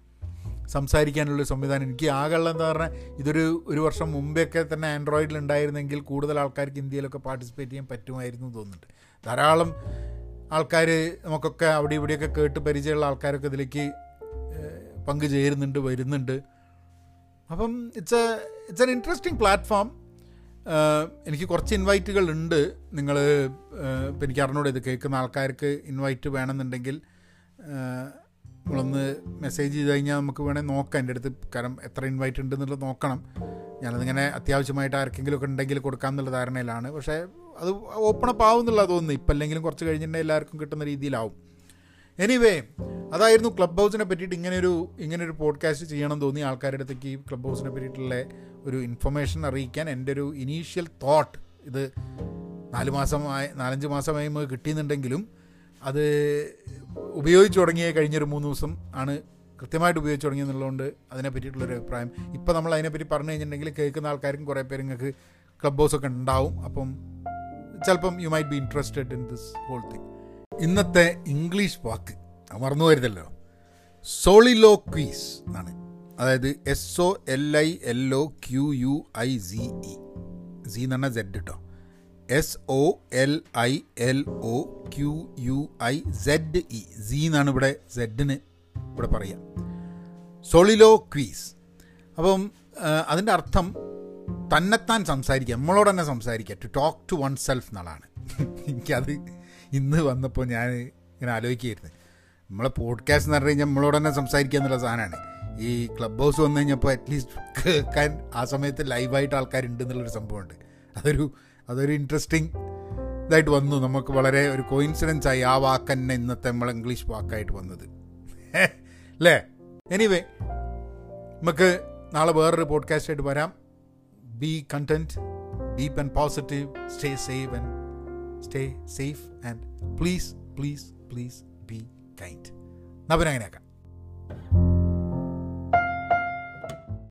സംസാരിക്കാനുള്ള സംവിധാനം. എനിക്ക് ആകെയുള്ള എന്താ പറഞ്ഞാൽ ഇതൊരു ഒരു വർഷം മുമ്പെയൊക്കെ തന്നെ ആൻഡ്രോയിഡിൽ ഉണ്ടായിരുന്നെങ്കിൽ കൂടുതൽ ആൾക്കാർക്ക് ഇന്ത്യയിലൊക്കെ പാർട്ടിസിപ്പേറ്റ് ചെയ്യാൻ പറ്റുമായിരുന്നു തോന്നുന്നുണ്ട്. ധാരാളം ആൾക്കാർ നമുക്കൊക്കെ അവിടെ ഇവിടെയൊക്കെ കേട്ട് പരിചയമുള്ള ആൾക്കാരൊക്കെ ഇതിലേക്ക് പങ്കുചേരുന്നുണ്ട് വരുന്നുണ്ട്. അപ്പം it's a it's an interesting platform എനിക്ക് കുറച്ച് ഇൻവൈറ്റുകൾ ഉണ്ട്. നിങ്ങൾ ഇപ്പം എനിക്ക് അറിഞ്ഞൂടെ ഇത് കേൾക്കുന്ന ആൾക്കാർക്ക് ഇൻവൈറ്റ് വേണമെന്നുണ്ടെങ്കിൽ. നമ്മളൊന്ന് മെസ്സേജ് ചെയ്ത് കഴിഞ്ഞാൽ നമുക്ക് വേണേൽ നോക്കാം. എന്റെ അടുത്ത് കാരണം എത്ര ഇൻവൈറ്റ് ഉണ്ട് എന്നുള്ളത് നോക്കണം. ഞാനതിങ്ങനെ അത്യാവശ്യമായിട്ട് ആർക്കെങ്കിലും ഒക്കെ ഉണ്ടെങ്കിൽ കൊടുക്കാം എന്നുള്ള ധാരണയിലാണ്. പക്ഷേ അത് ഓപ്പൺ അപ്പ് ആവും എന്നുള്ള തോന്നുന്നു ഇപ്പം അല്ലെങ്കിലും കുറച്ച് കഴിഞ്ഞിട്ടുണ്ടെങ്കിൽ എല്ലാവർക്കും കിട്ടുന്ന രീതിയിലാവും. എനിവേ അതായിരുന്നു ക്ലബ് ഹൗസിനെ പറ്റിയിട്ട് ഇങ്ങനെയൊരു ഇങ്ങനൊരു പോഡ്കാസ്റ്റ് ചെയ്യണം തോന്നി. ആൾക്കാരുടെ അടുത്തേക്ക് ഈ ക്ലബ് ഹൗസിനെ പറ്റിയിട്ടുള്ള ഒരു ഇൻഫർമേഷൻ അറിയിക്കാൻ എന്റെ ഒരു ഇനീഷ്യൽ തോട്ട് ഇത് നാല് മാസമായി നാലഞ്ച് മാസമായി നമുക്ക് കിട്ടിയെന്നുണ്ടെങ്കിലും അത് ഉപയോഗിച്ച് തുടങ്ങിയ കഴിഞ്ഞൊരു മൂന്ന് ദിവസം ആണ് കൃത്യമായിട്ട് ഉപയോഗിച്ച് തുടങ്ങിയെന്നുള്ളതുകൊണ്ട് അതിനെ പറ്റിയിട്ടുള്ളൊരു അഭിപ്രായം. ഇപ്പോൾ നമ്മൾ അതിനെപ്പറ്റി പറഞ്ഞു കഴിഞ്ഞിട്ടുണ്ടെങ്കിൽ കേൾക്കുന്ന ആൾക്കാർക്കും കുറേ പേര് നിങ്ങൾക്ക് ക്ലബ് ഹൗസ് ഒക്കെ ഉണ്ടാവും. അപ്പം ചിലപ്പം you might be interested in this whole thing ഇന്നത്തെ ഇംഗ്ലീഷ് വാക്ക് മറന്നു വരുന്നല്ലോ സോളിലോ ക്വീസ് എന്നാണ്. അതായത് S O L I L O Q U I C E C എന്ന് പറഞ്ഞാൽ സെഡ് കേട്ടോ S O L I L O Q U I Z E C എന്നാണ് ഇവിടെ സെഡിന് ഇവിടെ പറയുക സൊളിലോ ക്വീസ് അപ്പം അതിന്റെ അർത്ഥം തന്നെത്താൻ സംസാരിക്കുക നമ്മളോട് തന്നെ സംസാരിക്കുക to talk to oneself എന്നുള്ളതാണ് [laughs] എനിക്കത് ഇന്ന് വന്നപ്പോൾ ഞാൻ ഇങ്ങനെ ആലോചിക്കുകയായിരുന്നു നമ്മളെ പോഡ്കാസ്റ്റ് എന്ന് പറഞ്ഞു കഴിഞ്ഞാൽ നമ്മളോട് തന്നെ സംസാരിക്കുക എന്നുള്ള സാധനമാണ് ഈ ക്ലബ് ഹൗസ് വന്നു കഴിഞ്ഞപ്പോൾ അറ്റ്ലീസ്റ്റ് കേൾക്കാൻ ആ സമയത്ത് ലൈവായിട്ട് ആൾക്കാരുണ്ട് എന്നുള്ളൊരു സംഭവമുണ്ട്. അതൊരു അതൊരു ഇൻട്രസ്റ്റിംഗ് ഇതായിട്ട് വന്നു. നമുക്ക് വളരെ ഒരു കോയിൻസിഡൻസ് ആയി ആ വാക്ക് തന്നെ ഇന്നത്തെ നമ്മൾ ഇംഗ്ലീഷ് വാക്കായിട്ട് വന്നത്. [laughs] അല്ലേ എനിവേ നമുക്ക് നാളെ വേറൊരു പോഡ്കാസ്റ്റ് ആയിട്ട് വരാം. Be content deep and positive stay safe and stay safe and please please please be kind നവനങ്ങനെയാക്കാം